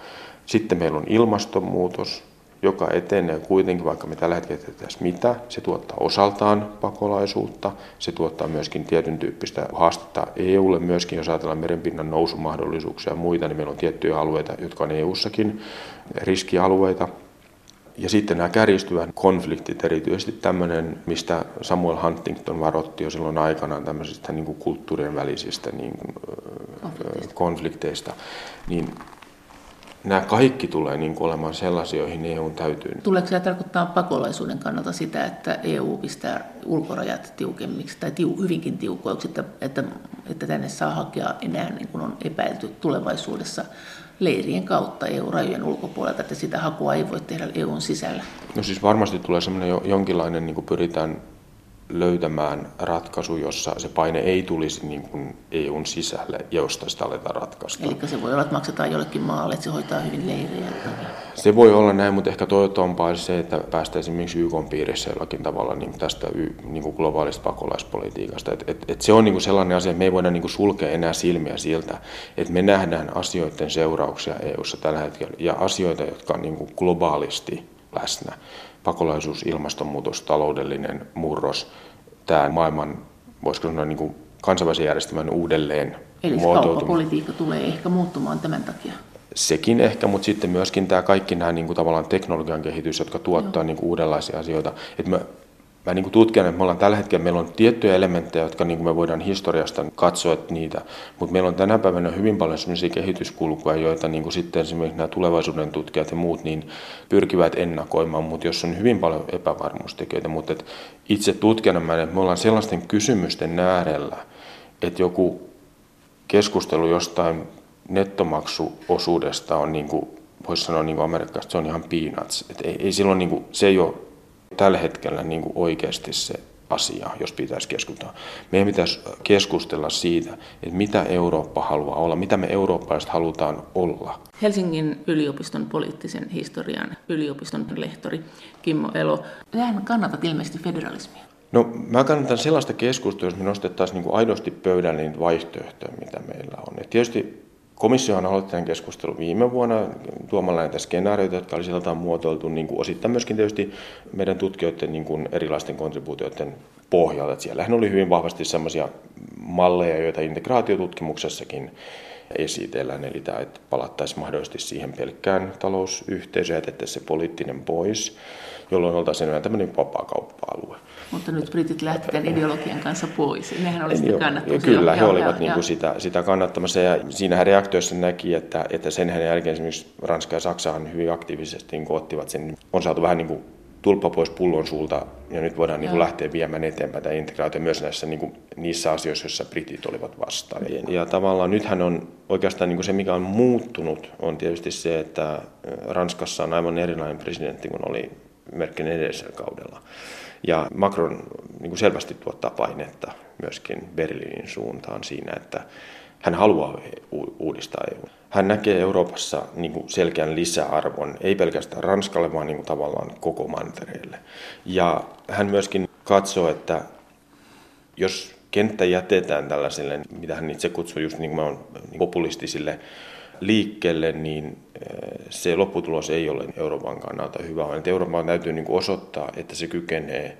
Sitten meillä on ilmastonmuutos, joka etenee kuitenkin, vaikka me tällä hetkellä tehtäisiin mitä, se tuottaa osaltaan pakolaisuutta, se tuottaa myöskin tietyn tyyppistä haastetta EUlle myöskin, jos ajatellaan merenpinnan nousumahdollisuuksia ja muita, niin meillä on tiettyjä alueita, jotka on EUssakin riskialueita, ja sitten nämä kärjistyvät konfliktit, erityisesti tämmöinen, mistä Samuel Huntington varoitti jo silloin aikanaan tämmöisistä niin kuin kulttuurien välisistä niin kuin, konflikteista. konflikteista, niin nämä kaikki tulee niin kuin olemaan sellaisia, joihin EU täytyy. Tuleeko se tarkoittaa pakolaisuuden kannalta sitä, että EU pistää ulkorajat tiukemmiksi tai tiu, hyvinkin tiukoiksi, että, että, että tänne saa hakea enää niin kuin on epäilty tulevaisuudessa leirien kautta EU-rajojen ulkopuolelta, että sitä hakua ei voi tehdä EUn sisällä? No siis varmasti tulee sellainen jonkinlainen, niin kuin pyritään löytämään ratkaisu, jossa se paine ei tulisi niin kuin EUn sisälle, josta sitä aletaan ratkaista. Eli se voi olla, että maksetaan jollekin maalle, että se hoitaa hyvin leirejä. Se voi olla näin, mutta ehkä toivottavampaa se, että päästään esimerkiksi YK piirissä jollakin tavalla niin tästä niin kuin globaalista pakolaispolitiikasta. Et, et, et se on niin kuin sellainen asia, että me ei voida niin kuin sulkea enää silmiä siltä, että me nähdään asioiden seurauksia EUssa tällä hetkellä ja asioita, jotka on niin kuin globaalisti läsnä pakolaisuus, ilmastonmuutos, taloudellinen murros, tämä maailman, voisiko sanoa niin kuin kansainvälisen järjestelmän uudelleen Eli kauppapolitiikka tulee ehkä muuttumaan tämän takia? Sekin ehkä, mutta sitten myöskin tämä kaikki nämä niin kuin tavallaan teknologian kehitys, jotka tuottaa niin kuin uudenlaisia asioita. Et me mä niin tutkijan, että me ollaan tällä hetkellä, meillä on tiettyjä elementtejä, jotka niin me voidaan historiasta katsoa että niitä, mutta meillä on tänä päivänä hyvin paljon sellaisia kehityskulkuja, joita niin sitten esimerkiksi nämä tulevaisuuden tutkijat ja muut niin pyrkivät ennakoimaan, mutta jos on hyvin paljon epävarmuustekijöitä, mutta että itse tutkijana mä että me ollaan sellaisten kysymysten äärellä, että joku keskustelu jostain nettomaksuosuudesta on niin kuin, voisi sanoa niin kuin Amerikasta, se on ihan peanuts. Et ei, ei silloin, niin kuin, se ei ole tällä hetkellä niin kuin oikeasti se asia, jos pitäisi keskustella. Meidän pitäisi keskustella siitä, että mitä Eurooppa haluaa olla, mitä me eurooppalaiset halutaan olla. Helsingin yliopiston poliittisen historian yliopiston lehtori Kimmo Elo. Hän kannatat ilmeisesti federalismia. No mä kannatan sellaista keskustelua, jos me nostettaisiin niin kuin aidosti pöydälle niitä vaihtoehtoja, mitä meillä on. Et tietysti Komissio on aloittanut tämän keskustelun viime vuonna tuomalla näitä skenaarioita, jotka oli sieltä muotoiltu niin kuin osittain myöskin tietysti meidän tutkijoiden niin kuin erilaisten kontribuutioiden pohjalta. Siellähän oli hyvin vahvasti sellaisia malleja, joita integraatiotutkimuksessakin esitellään, eli tämä, että palattaisiin mahdollisesti siihen pelkkään talousyhteisöön, että se poliittinen pois, jolloin oltaisiin enää tämmöinen vapaa-kauppa-alue. Mutta nyt britit lähtivät tämän ideologian kanssa pois. Nehän oli sitä kannattamassa. Kyllä, he olivat niin kuin sitä, sitä kannattamassa. Ja siinähän reaktioissa näki, että, että sen jälkeen esimerkiksi Ranska ja Saksahan hyvin aktiivisesti niin ottivat sen. On saatu vähän niin kuin tulppa pois pullon suulta ja nyt voidaan niin kuin lähteä viemään eteenpäin tämä integraatio myös näissä niin kuin, niissä asioissa, joissa britit olivat vastaan. Ja tavallaan nythän on oikeastaan niin kuin se, mikä on muuttunut, on tietysti se, että Ranskassa on aivan erilainen presidentti kuin oli Merkelin edellisellä kaudella. Ja Macron niin kuin selvästi tuottaa painetta myöskin Berliinin suuntaan siinä, että hän haluaa uudistaa EU. Hän näkee Euroopassa niin kuin selkeän lisäarvon, ei pelkästään Ranskalle, vaan niin kuin tavallaan koko mantereelle. Ja hän myöskin katsoo, että jos kenttä jätetään tällaiselle, mitä hän itse kutsuu just niin kuin niin populistisille liikkeelle, niin eh, se lopputulos ei ole Euroopan kannalta hyvä, vaan Euroopan täytyy niin kuin osoittaa, että se kykenee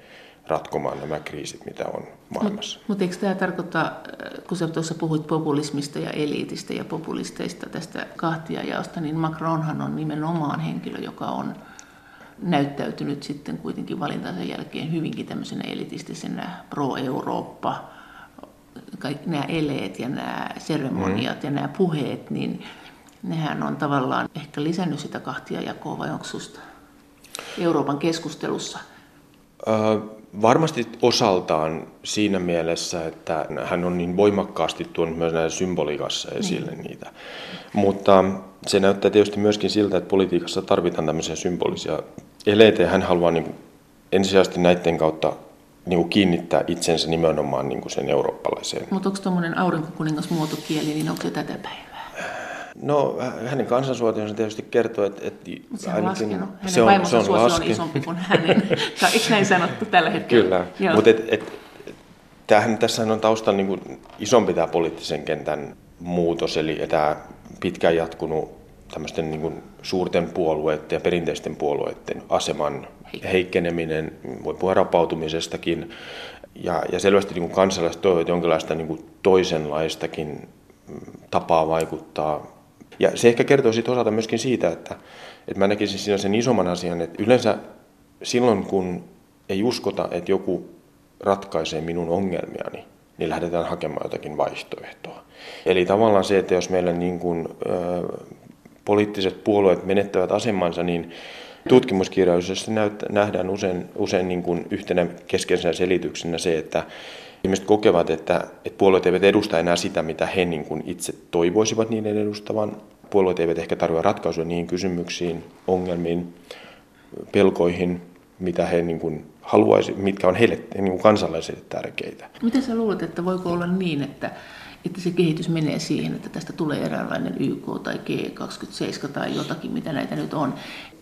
ratkomaan nämä kriisit, mitä on maailmassa. Mutta mut eikö tämä tarkoita, eh, kun sä tuossa puhuit populismista ja eliitistä ja populisteista tästä kahtiajaosta, niin Macronhan on nimenomaan henkilö, joka on näyttäytynyt sitten kuitenkin valintansa jälkeen hyvinkin tämmöisenä elitistisenä pro-Eurooppa, kaikki nämä eleet ja nämä seremoniat mm. ja nämä puheet, niin nehän on tavallaan ehkä lisännyt sitä kahtia jakoa vai onko susta Euroopan keskustelussa? Äh, varmasti osaltaan siinä mielessä, että hän on niin voimakkaasti tuonut myös näitä symboliikassa esille niin. niitä. Mutta se näyttää tietysti myöskin siltä, että politiikassa tarvitaan tämmöisiä symbolisia eleitä hän haluaa niin ensisijaisesti näiden kautta niin kuin kiinnittää itsensä nimenomaan niin kuin sen eurooppalaiseen. Mutta onko tuommoinen aurinkokuningas muotokieli, niin onko se tätä päivää? No hänen kansansuosionsa tietysti kertoo, että, että se on ainakin, laskenut. Hänen se on, se on, suosio on isompi kuin hänen. Eikö näin sanottu tällä hetkellä? Kyllä, mutta et, et, tämähän, tässä on taustalla niin kuin isompi tämä poliittisen kentän muutos, eli tämä pitkään jatkunut tämmöisten niin kuin suurten puolueiden ja perinteisten puolueiden aseman heikkeneminen, voi puhua rapautumisestakin, ja, ja selvästi niin kuin kansalaiset toivovat jonkinlaista niin kuin toisenlaistakin mm, tapaa vaikuttaa. Ja se ehkä kertoo sitten osalta myöskin siitä, että, että mä näkisin siinä sen isomman asian, että yleensä silloin kun ei uskota, että joku ratkaisee minun ongelmiani, niin lähdetään hakemaan jotakin vaihtoehtoa. Eli tavallaan se, että jos meillä niin kuin, ö, poliittiset puolueet menettävät asemansa, niin tutkimuskirjallisuudessa nähdään usein, usein niin kuin yhtenä keskeisenä selityksenä se, että ihmiset kokevat, että, että puolueet eivät edusta enää sitä, mitä he niin kuin itse toivoisivat niiden edustavan. Puolueet eivät ehkä tarjoa ratkaisuja niihin kysymyksiin, ongelmiin, pelkoihin, mitä he niin kuin haluaisi, mitkä on heille niin kuin kansalaisille tärkeitä. Miten sä luulet, että voiko olla niin, että, että se kehitys menee siihen, että tästä tulee eräänlainen YK tai G27 tai jotakin, mitä näitä nyt on,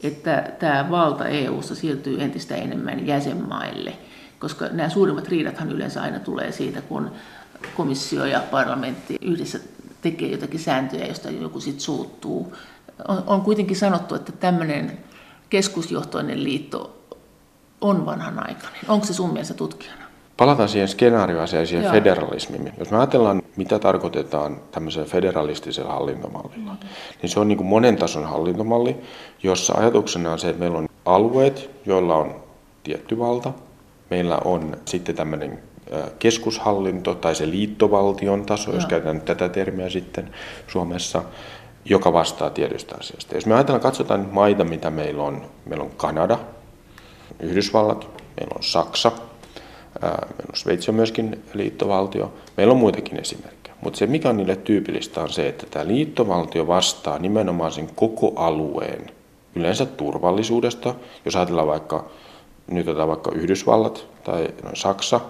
että tämä valta EU:ssa siirtyy entistä enemmän jäsenmaille, koska nämä suurimmat riidathan yleensä aina tulee siitä, kun komissio ja parlamentti yhdessä tekee jotakin sääntöjä, josta joku sitten suuttuu. On, on kuitenkin sanottu, että tämmöinen keskusjohtoinen liitto on vanhanaikainen. Onko se sun mielestä tutkijana? Palataan siihen skenaarioasiaan, siihen Joo. federalismiin. Jos me ajatellaan, mitä tarkoitetaan tämmöisellä federalistisella hallintomallilla, mm. niin se on niin kuin monen tason hallintomalli, jossa ajatuksena on se, että meillä on alueet, joilla on tietty valta. Meillä on sitten tämmöinen keskushallinto tai se liittovaltion taso, Joo. jos käytetään tätä termiä sitten Suomessa, joka vastaa tietystä asiasta. Jos me ajatellaan, katsotaan nyt maita, mitä meillä on. Meillä on Kanada, Yhdysvallat, meillä on Saksa, meillä on Sveitsi on myöskin liittovaltio, meillä on muitakin esimerkkejä. Mutta se, mikä on niille tyypillistä, on se, että tämä liittovaltio vastaa nimenomaan sen koko alueen yleensä turvallisuudesta. Jos ajatellaan vaikka, nyt otetaan vaikka Yhdysvallat tai Saksa,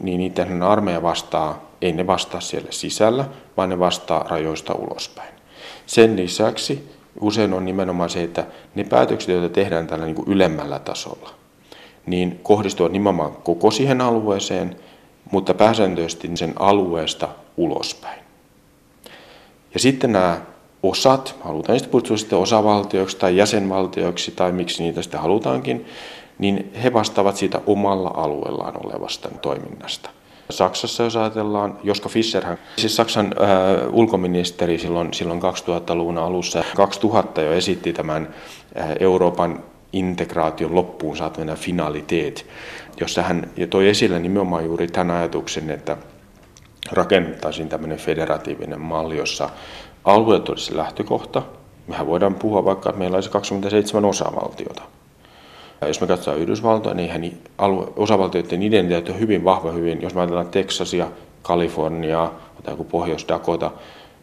niin niiden armeija vastaa, ei ne vastaa siellä sisällä, vaan ne vastaa rajoista ulospäin. Sen lisäksi usein on nimenomaan se, että ne päätökset, joita tehdään tällä niin kuin ylemmällä tasolla, niin kohdistuvat nimenomaan koko siihen alueeseen, mutta pääsääntöisesti sen alueesta ulospäin. Ja sitten nämä osat, halutaan sitten kutsua sitten osavaltioiksi tai jäsenvaltioiksi tai miksi niitä sitten halutaankin, niin he vastaavat siitä omalla alueellaan olevasta toiminnasta. Saksassa, jos ajatellaan, Joska Fischerhän, siis Saksan äh, ulkoministeri silloin, silloin 2000-luvun alussa, 2000 jo esitti tämän äh, Euroopan integraation loppuun saattaminen finaliteet, jossa hän toi esille nimenomaan juuri tämän ajatuksen, että rakennettaisiin tämmöinen federatiivinen malli, jossa alueet olisi lähtökohta. Mehän voidaan puhua vaikka, että meillä olisi 27 osavaltiota. Ja jos me katsotaan Yhdysvaltoja, niin eihän alue, osavaltioiden identiteetti on hyvin vahva hyvin. Jos me ajatellaan Texasia, Kaliforniaa tai joku Pohjois-Dakota,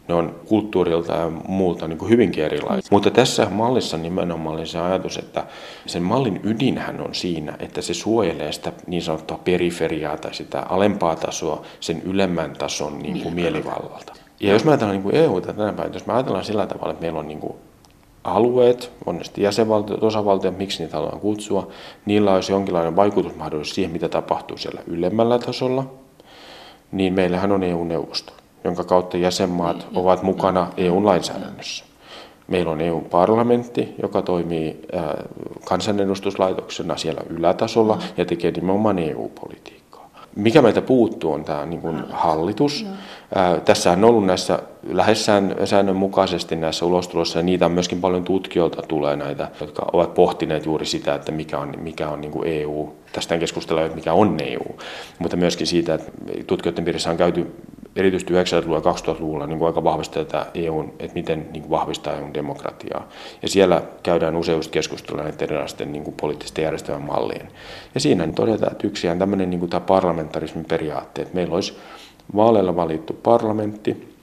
ne on kulttuurilta ja muulta niin kuin hyvinkin erilaisia. Mutta tässä mallissa nimenomaan oli se ajatus, että sen mallin ydinhän on siinä, että se suojelee sitä niin sanottua periferiaa tai sitä alempaa tasoa sen ylemmän tason niin kuin mielivallalta. Ja jos me ajatellaan niin EU tänä päivänä, jos me ajatellaan sillä tavalla, että meillä on niin kuin alueet, on sitten jäsenvaltiot, osavaltiot, miksi niitä halutaan kutsua, niillä olisi jonkinlainen vaikutusmahdollisuus siihen, mitä tapahtuu siellä ylemmällä tasolla, niin meillähän on EU-neuvosto jonka kautta jäsenmaat niin, ovat mukana EU-lainsäädännössä. Meillä on EU-parlamentti, joka toimii kansanedustuslaitoksena siellä ylätasolla ja tekee nimenomaan EU-politiikkaa. Mikä meiltä puuttuu on tämä niin kuin hallitus. Tässä on ollut näissä lähes säännönmukaisesti näissä ulostulossa ja niitä on myöskin paljon tutkijoilta tulee näitä, jotka ovat pohtineet juuri sitä, että mikä on, mikä on niin kuin EU. Tästä keskustellaan, että mikä on EU, mutta myöskin siitä, että tutkijoiden piirissä on käyty erityisesti 90-luvulla ja 2000-luvulla niin kuin aika vahvistaa tätä EUn, että miten niin kuin vahvistaa EUn demokratiaa. Ja siellä käydään usein keskustelua näiden erilaisten niin kuin poliittisten järjestelmän mallien. Ja siinä todetaan, että yksi on tämmöinen niin kuin tämä parlamentarismin periaate, että meillä olisi vaaleilla valittu parlamentti,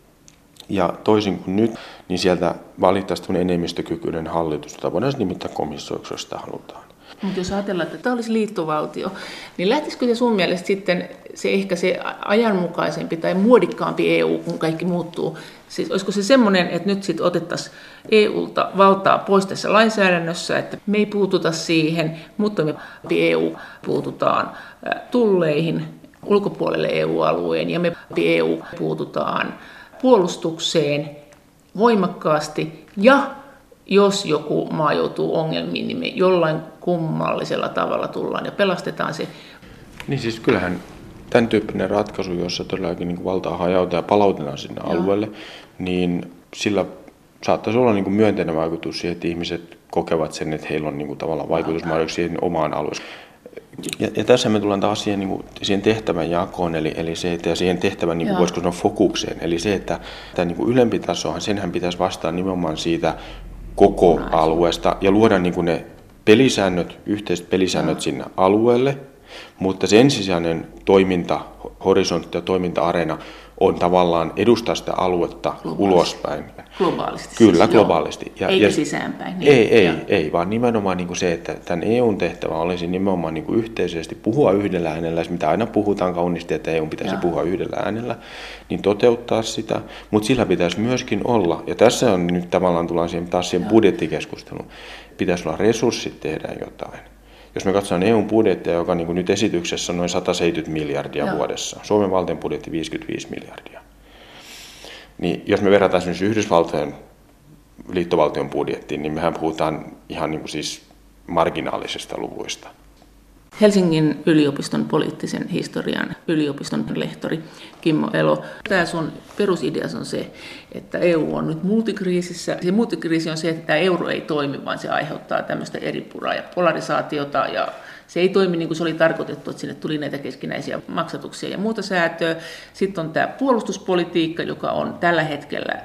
ja toisin kuin nyt, niin sieltä valittaisiin enemmistökykyinen hallitus, jota voidaan nimittää komissioksi, jos sitä halutaan. Mutta jos ajatellaan, että tämä olisi liittovaltio, niin lähtisikö se sun mielestä sitten se ehkä se ajanmukaisempi tai muodikkaampi EU, kun kaikki muuttuu? Siis olisiko se semmoinen, että nyt sitten otettaisiin EUlta valtaa pois tässä lainsäädännössä, että me ei puututa siihen, mutta me EU puututaan tulleihin ulkopuolelle EU-alueen ja me EU puututaan puolustukseen voimakkaasti ja jos joku maa joutuu ongelmiin, niin me jollain kummallisella tavalla tullaan ja pelastetaan se. Niin siis kyllähän tämän tyyppinen ratkaisu, jossa todellakin niin valtaa hajautetaan ja palautetaan sinne Joo. alueelle, niin sillä saattaisi olla niin kuin myönteinen vaikutus siihen, että ihmiset kokevat sen, että heillä on niin kuin tavallaan vaikutusmahdollisuus siihen omaan alueeseen. Ja, ja tässä me tullaan taas siihen, niin kuin, siihen tehtävän jakoon, eli, eli se, että siihen tehtävän, niin kuin, voisiko sanoa, fokukseen. Eli se, että tämä niin kuin ylempi tasohan, senhän pitäisi vastata nimenomaan siitä koko alueesta ja luoda niin kuin ne pelisäännöt, yhteiset pelisäännöt Joo. sinne alueelle, mutta se ensisijainen toiminta, horisontti ja toiminta-areena on tavallaan edustaa sitä aluetta globaalisti. ulospäin. Globaalisti. Kyllä, siis, globaalisti. Ja, Eikä ja, sisäänpäin. Niin, ei, ei, ei, vaan nimenomaan niin kuin se, että tämän EUn tehtävä olisi nimenomaan niin kuin yhteisesti puhua yhdellä äänellä, mitä aina puhutaan kauniisti, että EU pitäisi Joo. puhua yhdellä äänellä, niin toteuttaa sitä, mutta sillä pitäisi myöskin olla, ja tässä on nyt tavallaan tullaan siihen, taas siihen budjettikeskusteluun, pitäisi olla resurssit tehdä jotain jos me katsotaan EUn budjettia, joka niin kuin nyt esityksessä on noin 170 miljardia Joo. vuodessa, Suomen valtion budjetti 55 miljardia, niin jos me verrataan esimerkiksi Yhdysvaltojen liittovaltion budjettiin, niin mehän puhutaan ihan niin kuin siis marginaalisista luvuista. Helsingin yliopiston poliittisen historian yliopiston lehtori Kimmo Elo. Tämä sun perusidea on se, että EU on nyt multikriisissä. Se multikriisi on se, että tämä euro ei toimi, vaan se aiheuttaa tämmöistä eripuraa ja polarisaatiota ja se ei toimi niin kuin se oli tarkoitettu, että sinne tuli näitä keskinäisiä maksatuksia ja muuta säätöä. Sitten on tämä puolustuspolitiikka, joka on tällä hetkellä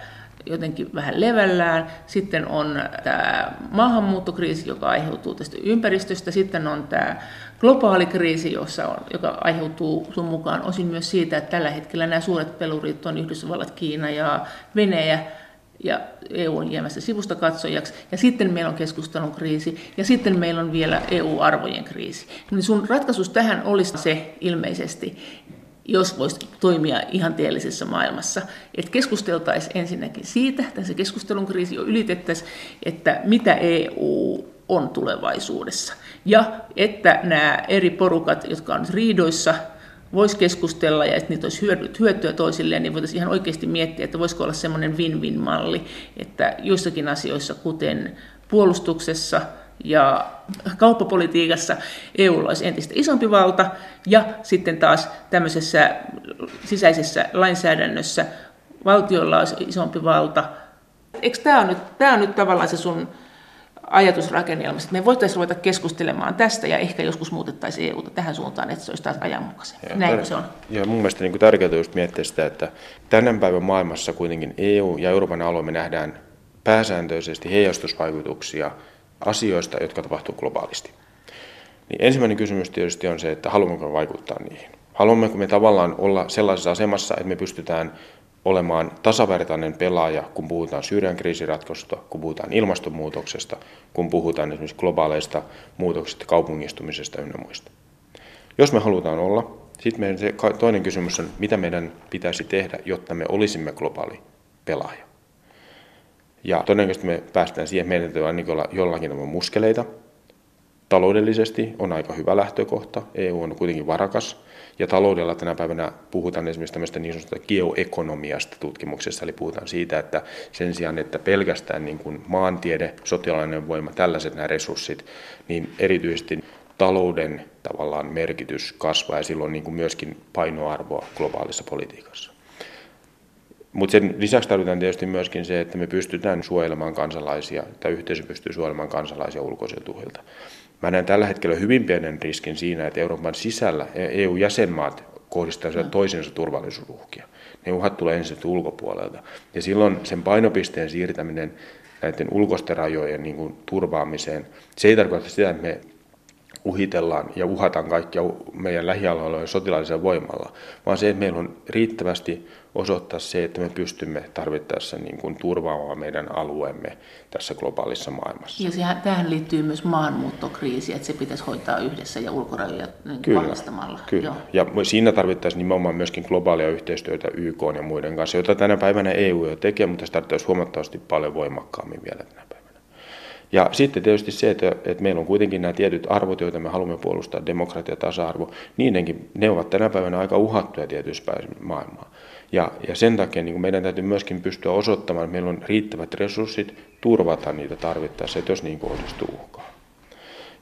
jotenkin vähän levällään. Sitten on tämä maahanmuuttokriisi, joka aiheutuu tästä ympäristöstä. Sitten on tämä globaali kriisi, jossa on, joka aiheutuu sun mukaan osin myös siitä, että tällä hetkellä nämä suuret pelurit on Yhdysvallat, Kiina ja Venäjä, ja EU on jäämässä sivusta katsojaksi, ja sitten meillä on keskustelun kriisi, ja sitten meillä on vielä EU-arvojen kriisi. Niin sun ratkaisus tähän olisi se ilmeisesti, jos voisi toimia ihanteellisessa maailmassa. Että keskusteltaisiin ensinnäkin siitä, tässä keskustelun kriisi jo ylitettäisiin, että mitä EU on tulevaisuudessa. Ja että nämä eri porukat, jotka on riidoissa, voisi keskustella ja että niitä olisi hyötyä toisilleen, niin voitaisiin ihan oikeasti miettiä, että voisiko olla semmoinen win-win-malli, että joissakin asioissa, kuten puolustuksessa, ja kauppapolitiikassa EUlla olisi entistä isompi valta, ja sitten taas tämmöisessä sisäisessä lainsäädännössä valtiolla olisi isompi valta. Eikö tämä on nyt, tämä on nyt tavallaan se sun ajatusrakennelmassa, että me voitaisiin ruveta keskustelemaan tästä ja ehkä joskus muutettaisiin EUta tähän suuntaan, että se olisi taas ajanmukaisen. Näinkö se on? Ja mun mielestä niin tärkeää just miettiä sitä, että tänä päivän maailmassa kuitenkin EU ja Euroopan alue me nähdään pääsääntöisesti heijastusvaikutuksia asioista, jotka tapahtuu globaalisti. Niin ensimmäinen kysymys tietysti on se, että haluammeko vaikuttaa niihin. Haluammeko me tavallaan olla sellaisessa asemassa, että me pystytään olemaan tasavertainen pelaaja, kun puhutaan Syyrian kriisiratkaisusta, kun puhutaan ilmastonmuutoksesta, kun puhutaan esimerkiksi globaaleista muutoksista, kaupungistumisesta ynnä muista. Jos me halutaan olla, sitten meidän toinen kysymys on, mitä meidän pitäisi tehdä, jotta me olisimme globaali pelaaja. Ja todennäköisesti me päästään siihen, että meidän täytyy olla jollakin tavalla muskeleita. Taloudellisesti on aika hyvä lähtökohta. EU on kuitenkin varakas. Ja taloudella tänä päivänä puhutaan esimerkiksi tämmöistä niin sanotusta geoekonomiasta tutkimuksessa, eli puhutaan siitä, että sen sijaan, että pelkästään niin kuin maantiede, sotilainen voima, tällaiset nämä resurssit, niin erityisesti talouden tavallaan merkitys kasvaa ja silloin niin kuin myöskin painoarvoa globaalissa politiikassa. Mutta sen lisäksi tarvitaan tietysti myöskin se, että me pystytään suojelemaan kansalaisia, tai yhteisö pystyy suojelemaan kansalaisia ulkoisilta uhilta. Mä näen tällä hetkellä hyvin pienen riskin siinä, että Euroopan sisällä EU-jäsenmaat kohdistavat no. toisensa turvallisuusuhkia. Ne uhat tulee ensin ulkopuolelta. Ja silloin sen painopisteen siirtäminen näiden ulkoisten rajojen niin kuin, turvaamiseen, se ei tarkoita sitä, että me uhitellaan ja uhataan kaikkia meidän lähialueilla sotilaallisella voimalla, vaan se, että meillä on riittävästi osoittaa se, että me pystymme tarvittaessa niin kuin turvaamaan meidän alueemme tässä globaalissa maailmassa. Ja sehän, tähän liittyy myös maahanmuuttokriisi, että se pitäisi hoitaa yhdessä ja ulkorajoja niin kyllä, vahvistamalla. Kyllä, Joo. ja siinä tarvittaisiin nimenomaan myöskin globaalia yhteistyötä YK ja muiden kanssa, jota tänä päivänä EU jo tekee, mutta se tarvitsisi huomattavasti paljon voimakkaammin vielä tänä päivänä. Ja sitten tietysti se, että, että meillä on kuitenkin nämä tietyt arvot, joita me haluamme puolustaa, demokratia, tasa-arvo, niidenkin, ne ovat tänä päivänä aika uhattuja tietyissä päivissä maailmaa. Ja, ja sen takia niin meidän täytyy myöskin pystyä osoittamaan, että meillä on riittävät resurssit turvata niitä tarvittaessa, että jos niin kohdistuu uhkaa.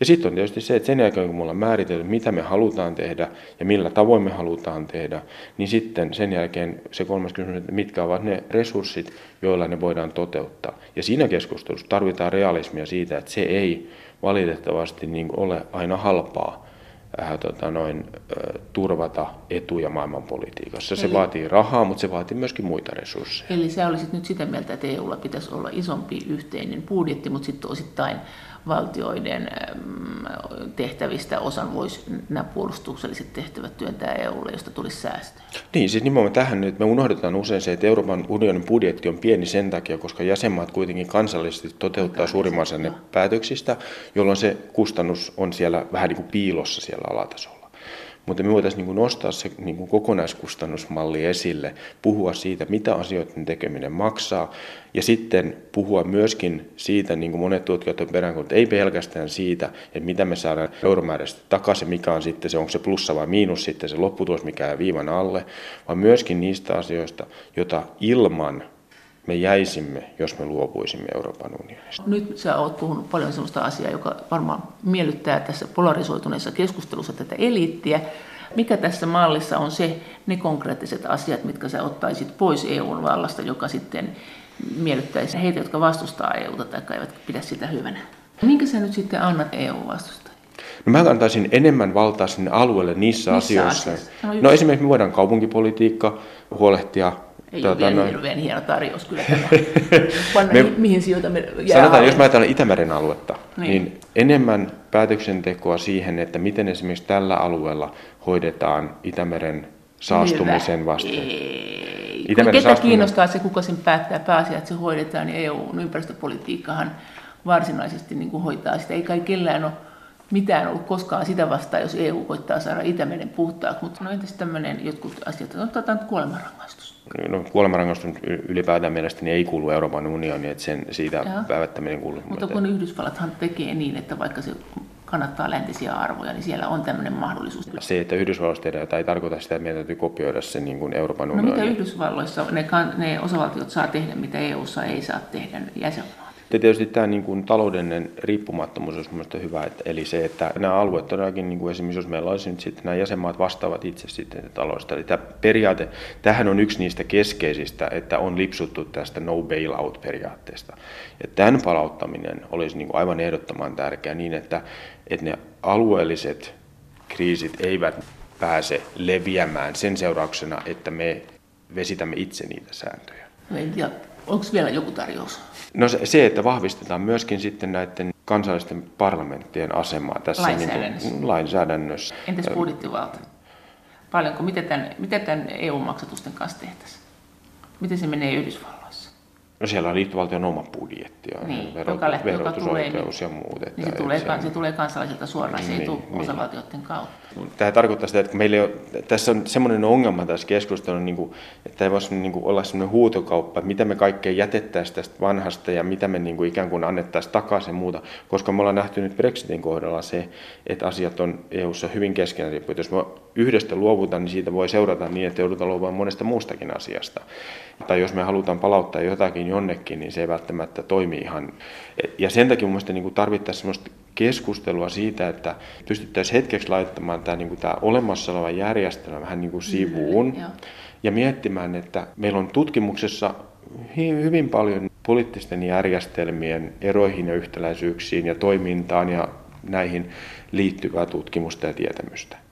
Ja sitten on tietysti se, että sen jälkeen kun me ollaan määritelty, mitä me halutaan tehdä ja millä tavoin me halutaan tehdä, niin sitten sen jälkeen se kolmas kysymys, että mitkä ovat ne resurssit, joilla ne voidaan toteuttaa. Ja siinä keskustelussa tarvitaan realismia siitä, että se ei valitettavasti niin ole aina halpaa äh, tota noin, äh, turvata etuja maailmanpolitiikassa. Se Eli... vaatii rahaa, mutta se vaatii myöskin muita resursseja. Eli sä olisit nyt sitä mieltä, että EUlla pitäisi olla isompi yhteinen budjetti, mutta sitten osittain valtioiden tehtävistä osan voisi nämä puolustukselliset tehtävät työntää EUlle, josta tulisi säästöä. Niin, siis nimenomaan tähän nyt me unohdetaan usein se, että Euroopan unionin budjetti on pieni sen takia, koska jäsenmaat kuitenkin kansallisesti toteuttaa suurimman osan päätöksistä, jolloin se kustannus on siellä vähän niin kuin piilossa siellä alatasolla. Mutta me voitaisiin niin nostaa se niin kuin kokonaiskustannusmalli esille, puhua siitä, mitä asioiden tekeminen maksaa, ja sitten puhua myöskin siitä, niin kuin monet tutkijat on peräänkuuluttaneet, ei pelkästään siitä, että mitä me saadaan euromääräisesti takaisin, mikä on sitten se, onko se plussa vai miinus sitten se lopputulos, mikä jää viivan alle, vaan myöskin niistä asioista, joita ilman me jäisimme, jos me luopuisimme Euroopan unionista. Nyt sä oot puhunut paljon sellaista asiaa, joka varmaan miellyttää tässä polarisoituneessa keskustelussa tätä eliittiä. Mikä tässä mallissa on se, ne konkreettiset asiat, mitkä sä ottaisit pois EUn vallasta, joka sitten miellyttäisi heitä, jotka vastustaa EUta tai eivät pidä sitä hyvänä? Minkä sä nyt sitten annat EU-vastustajille? No mä antaisin enemmän valtaa sinne alueelle niissä, Missä asioissa. Asiassa? No esimerkiksi me voidaan kaupunkipolitiikka huolehtia ei tuota, ole vielä noin. hirveän hieno tarjous kyllä tämä. Panna, me, mihin sijoitamme jää Sanotaan, jos mä ajatellaan Itämeren aluetta, niin. niin enemmän päätöksentekoa siihen, että miten esimerkiksi tällä alueella hoidetaan Itämeren saastumisen vastaan. Ketä saastuminen... kiinnostaa se, kuka sen päättää pääasiat, että se hoidetaan, niin EUn ympäristöpolitiikkahan varsinaisesti niin kuin hoitaa sitä. Ei kai kellään ole mitään ollut koskaan sitä vastaan, jos EU koittaa saada Itämeren puhtaaksi. Mutta no entäs tämmöinen jotkut asiat, no otetaan kuolemanrangaistus. No, kuolemanrangaistus ylipäätään mielestäni ei kuulu Euroopan unioniin, että sen, siitä Jaa. päättäminen kuuluu. Mutta kun Yhdysvallathan tekee niin, että vaikka se kannattaa läntisiä arvoja, niin siellä on tämmöinen mahdollisuus. Se, että Yhdysvalloissa tehdään jotain, ei tarkoita sitä, että meidän täytyy kopioida se niin kuin Euroopan unioni. No mitä Yhdysvalloissa ne, ne osavaltiot saa tehdä, mitä EUssa ei saa tehdä jäsenmaa? Ja tietysti tämä niin kuin taloudellinen riippumattomuus olisi mielestäni hyvä, että, eli se, että nämä alueet todellakin, niin kuin esimerkiksi jos meillä olisi nyt sitten nämä jäsenmaat vastaavat itse sitten taloudesta. Eli tämä periaate, tähän on yksi niistä keskeisistä, että on lipsuttu tästä no bailout-periaatteesta. Ja tämän palauttaminen olisi niin kuin aivan ehdottoman tärkeää niin, että, että ne alueelliset kriisit eivät pääse leviämään sen seurauksena, että me vesitämme itse niitä sääntöjä. Ja onko vielä joku tarjous? No se, se, että vahvistetaan myöskin sitten näiden kansallisten parlamenttien asemaa tässä lainsäädännössä. Niin kuin, lainsäädännössä. Entäs budjettivalta? Paljonko, miten tämän, miten tämän EU-maksatusten kanssa tehtäisiin? Miten se menee Yhdysvalloissa? No siellä on liittovaltion oma budjetti ja niin, verot, joka lähtee, verotusoikeus joka tulee, ja muut. Että, niin se, tulee, se, se tulee kansalaisilta suoraan, niin, se ei niin, tule niin. osavaltioiden kautta. Tämä tarkoittaa sitä, että meillä on, tässä on semmoinen ongelma tässä keskustelussa, niin kuin, että ei voisi niin kuin, olla semmoinen huutokauppa, että mitä me kaikkea jätettäisiin tästä vanhasta ja mitä me niin kuin, ikään kuin annettaisiin takaisin muuta, koska me ollaan nähty nyt Brexitin kohdalla se, että asiat on EU-ssa hyvin keskenään Jos me yhdestä luovutaan, niin siitä voi seurata niin, että joudutaan luovumaan monesta muustakin asiasta. Tai jos me halutaan palauttaa jotakin jonnekin, niin se ei välttämättä toimi ihan. Ja sen takia mielestäni niin tarvittaisiin sellaista keskustelua siitä, että pystyttäisiin hetkeksi laittamaan tämä, niin kuin tämä olemassa oleva järjestelmä vähän niin kuin sivuun mm, ja miettimään, että meillä on tutkimuksessa hyvin paljon poliittisten järjestelmien eroihin ja yhtäläisyyksiin ja toimintaan ja näihin liittyvää tutkimusta ja tietämystä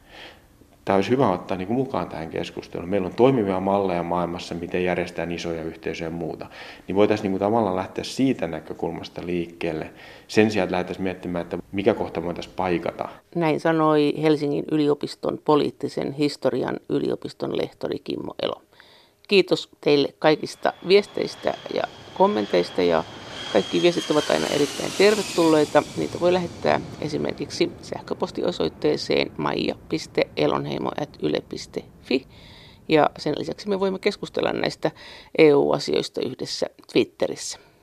tämä olisi hyvä ottaa niin kuin mukaan tähän keskusteluun. Meillä on toimivia malleja maailmassa, miten järjestetään isoja yhteisöjä ja muuta. Niin voitaisiin niin kuin tavallaan lähteä siitä näkökulmasta liikkeelle sen sijaan, että lähdettäisiin miettimään, että mikä kohta voitaisiin paikata. Näin sanoi Helsingin yliopiston poliittisen historian yliopiston lehtori Kimmo Elo. Kiitos teille kaikista viesteistä ja kommenteista ja kaikki viestit ovat aina erittäin tervetulleita. Niitä voi lähettää esimerkiksi sähköpostiosoitteeseen maija.elonheimo.yle.fi. Ja sen lisäksi me voimme keskustella näistä EU-asioista yhdessä Twitterissä.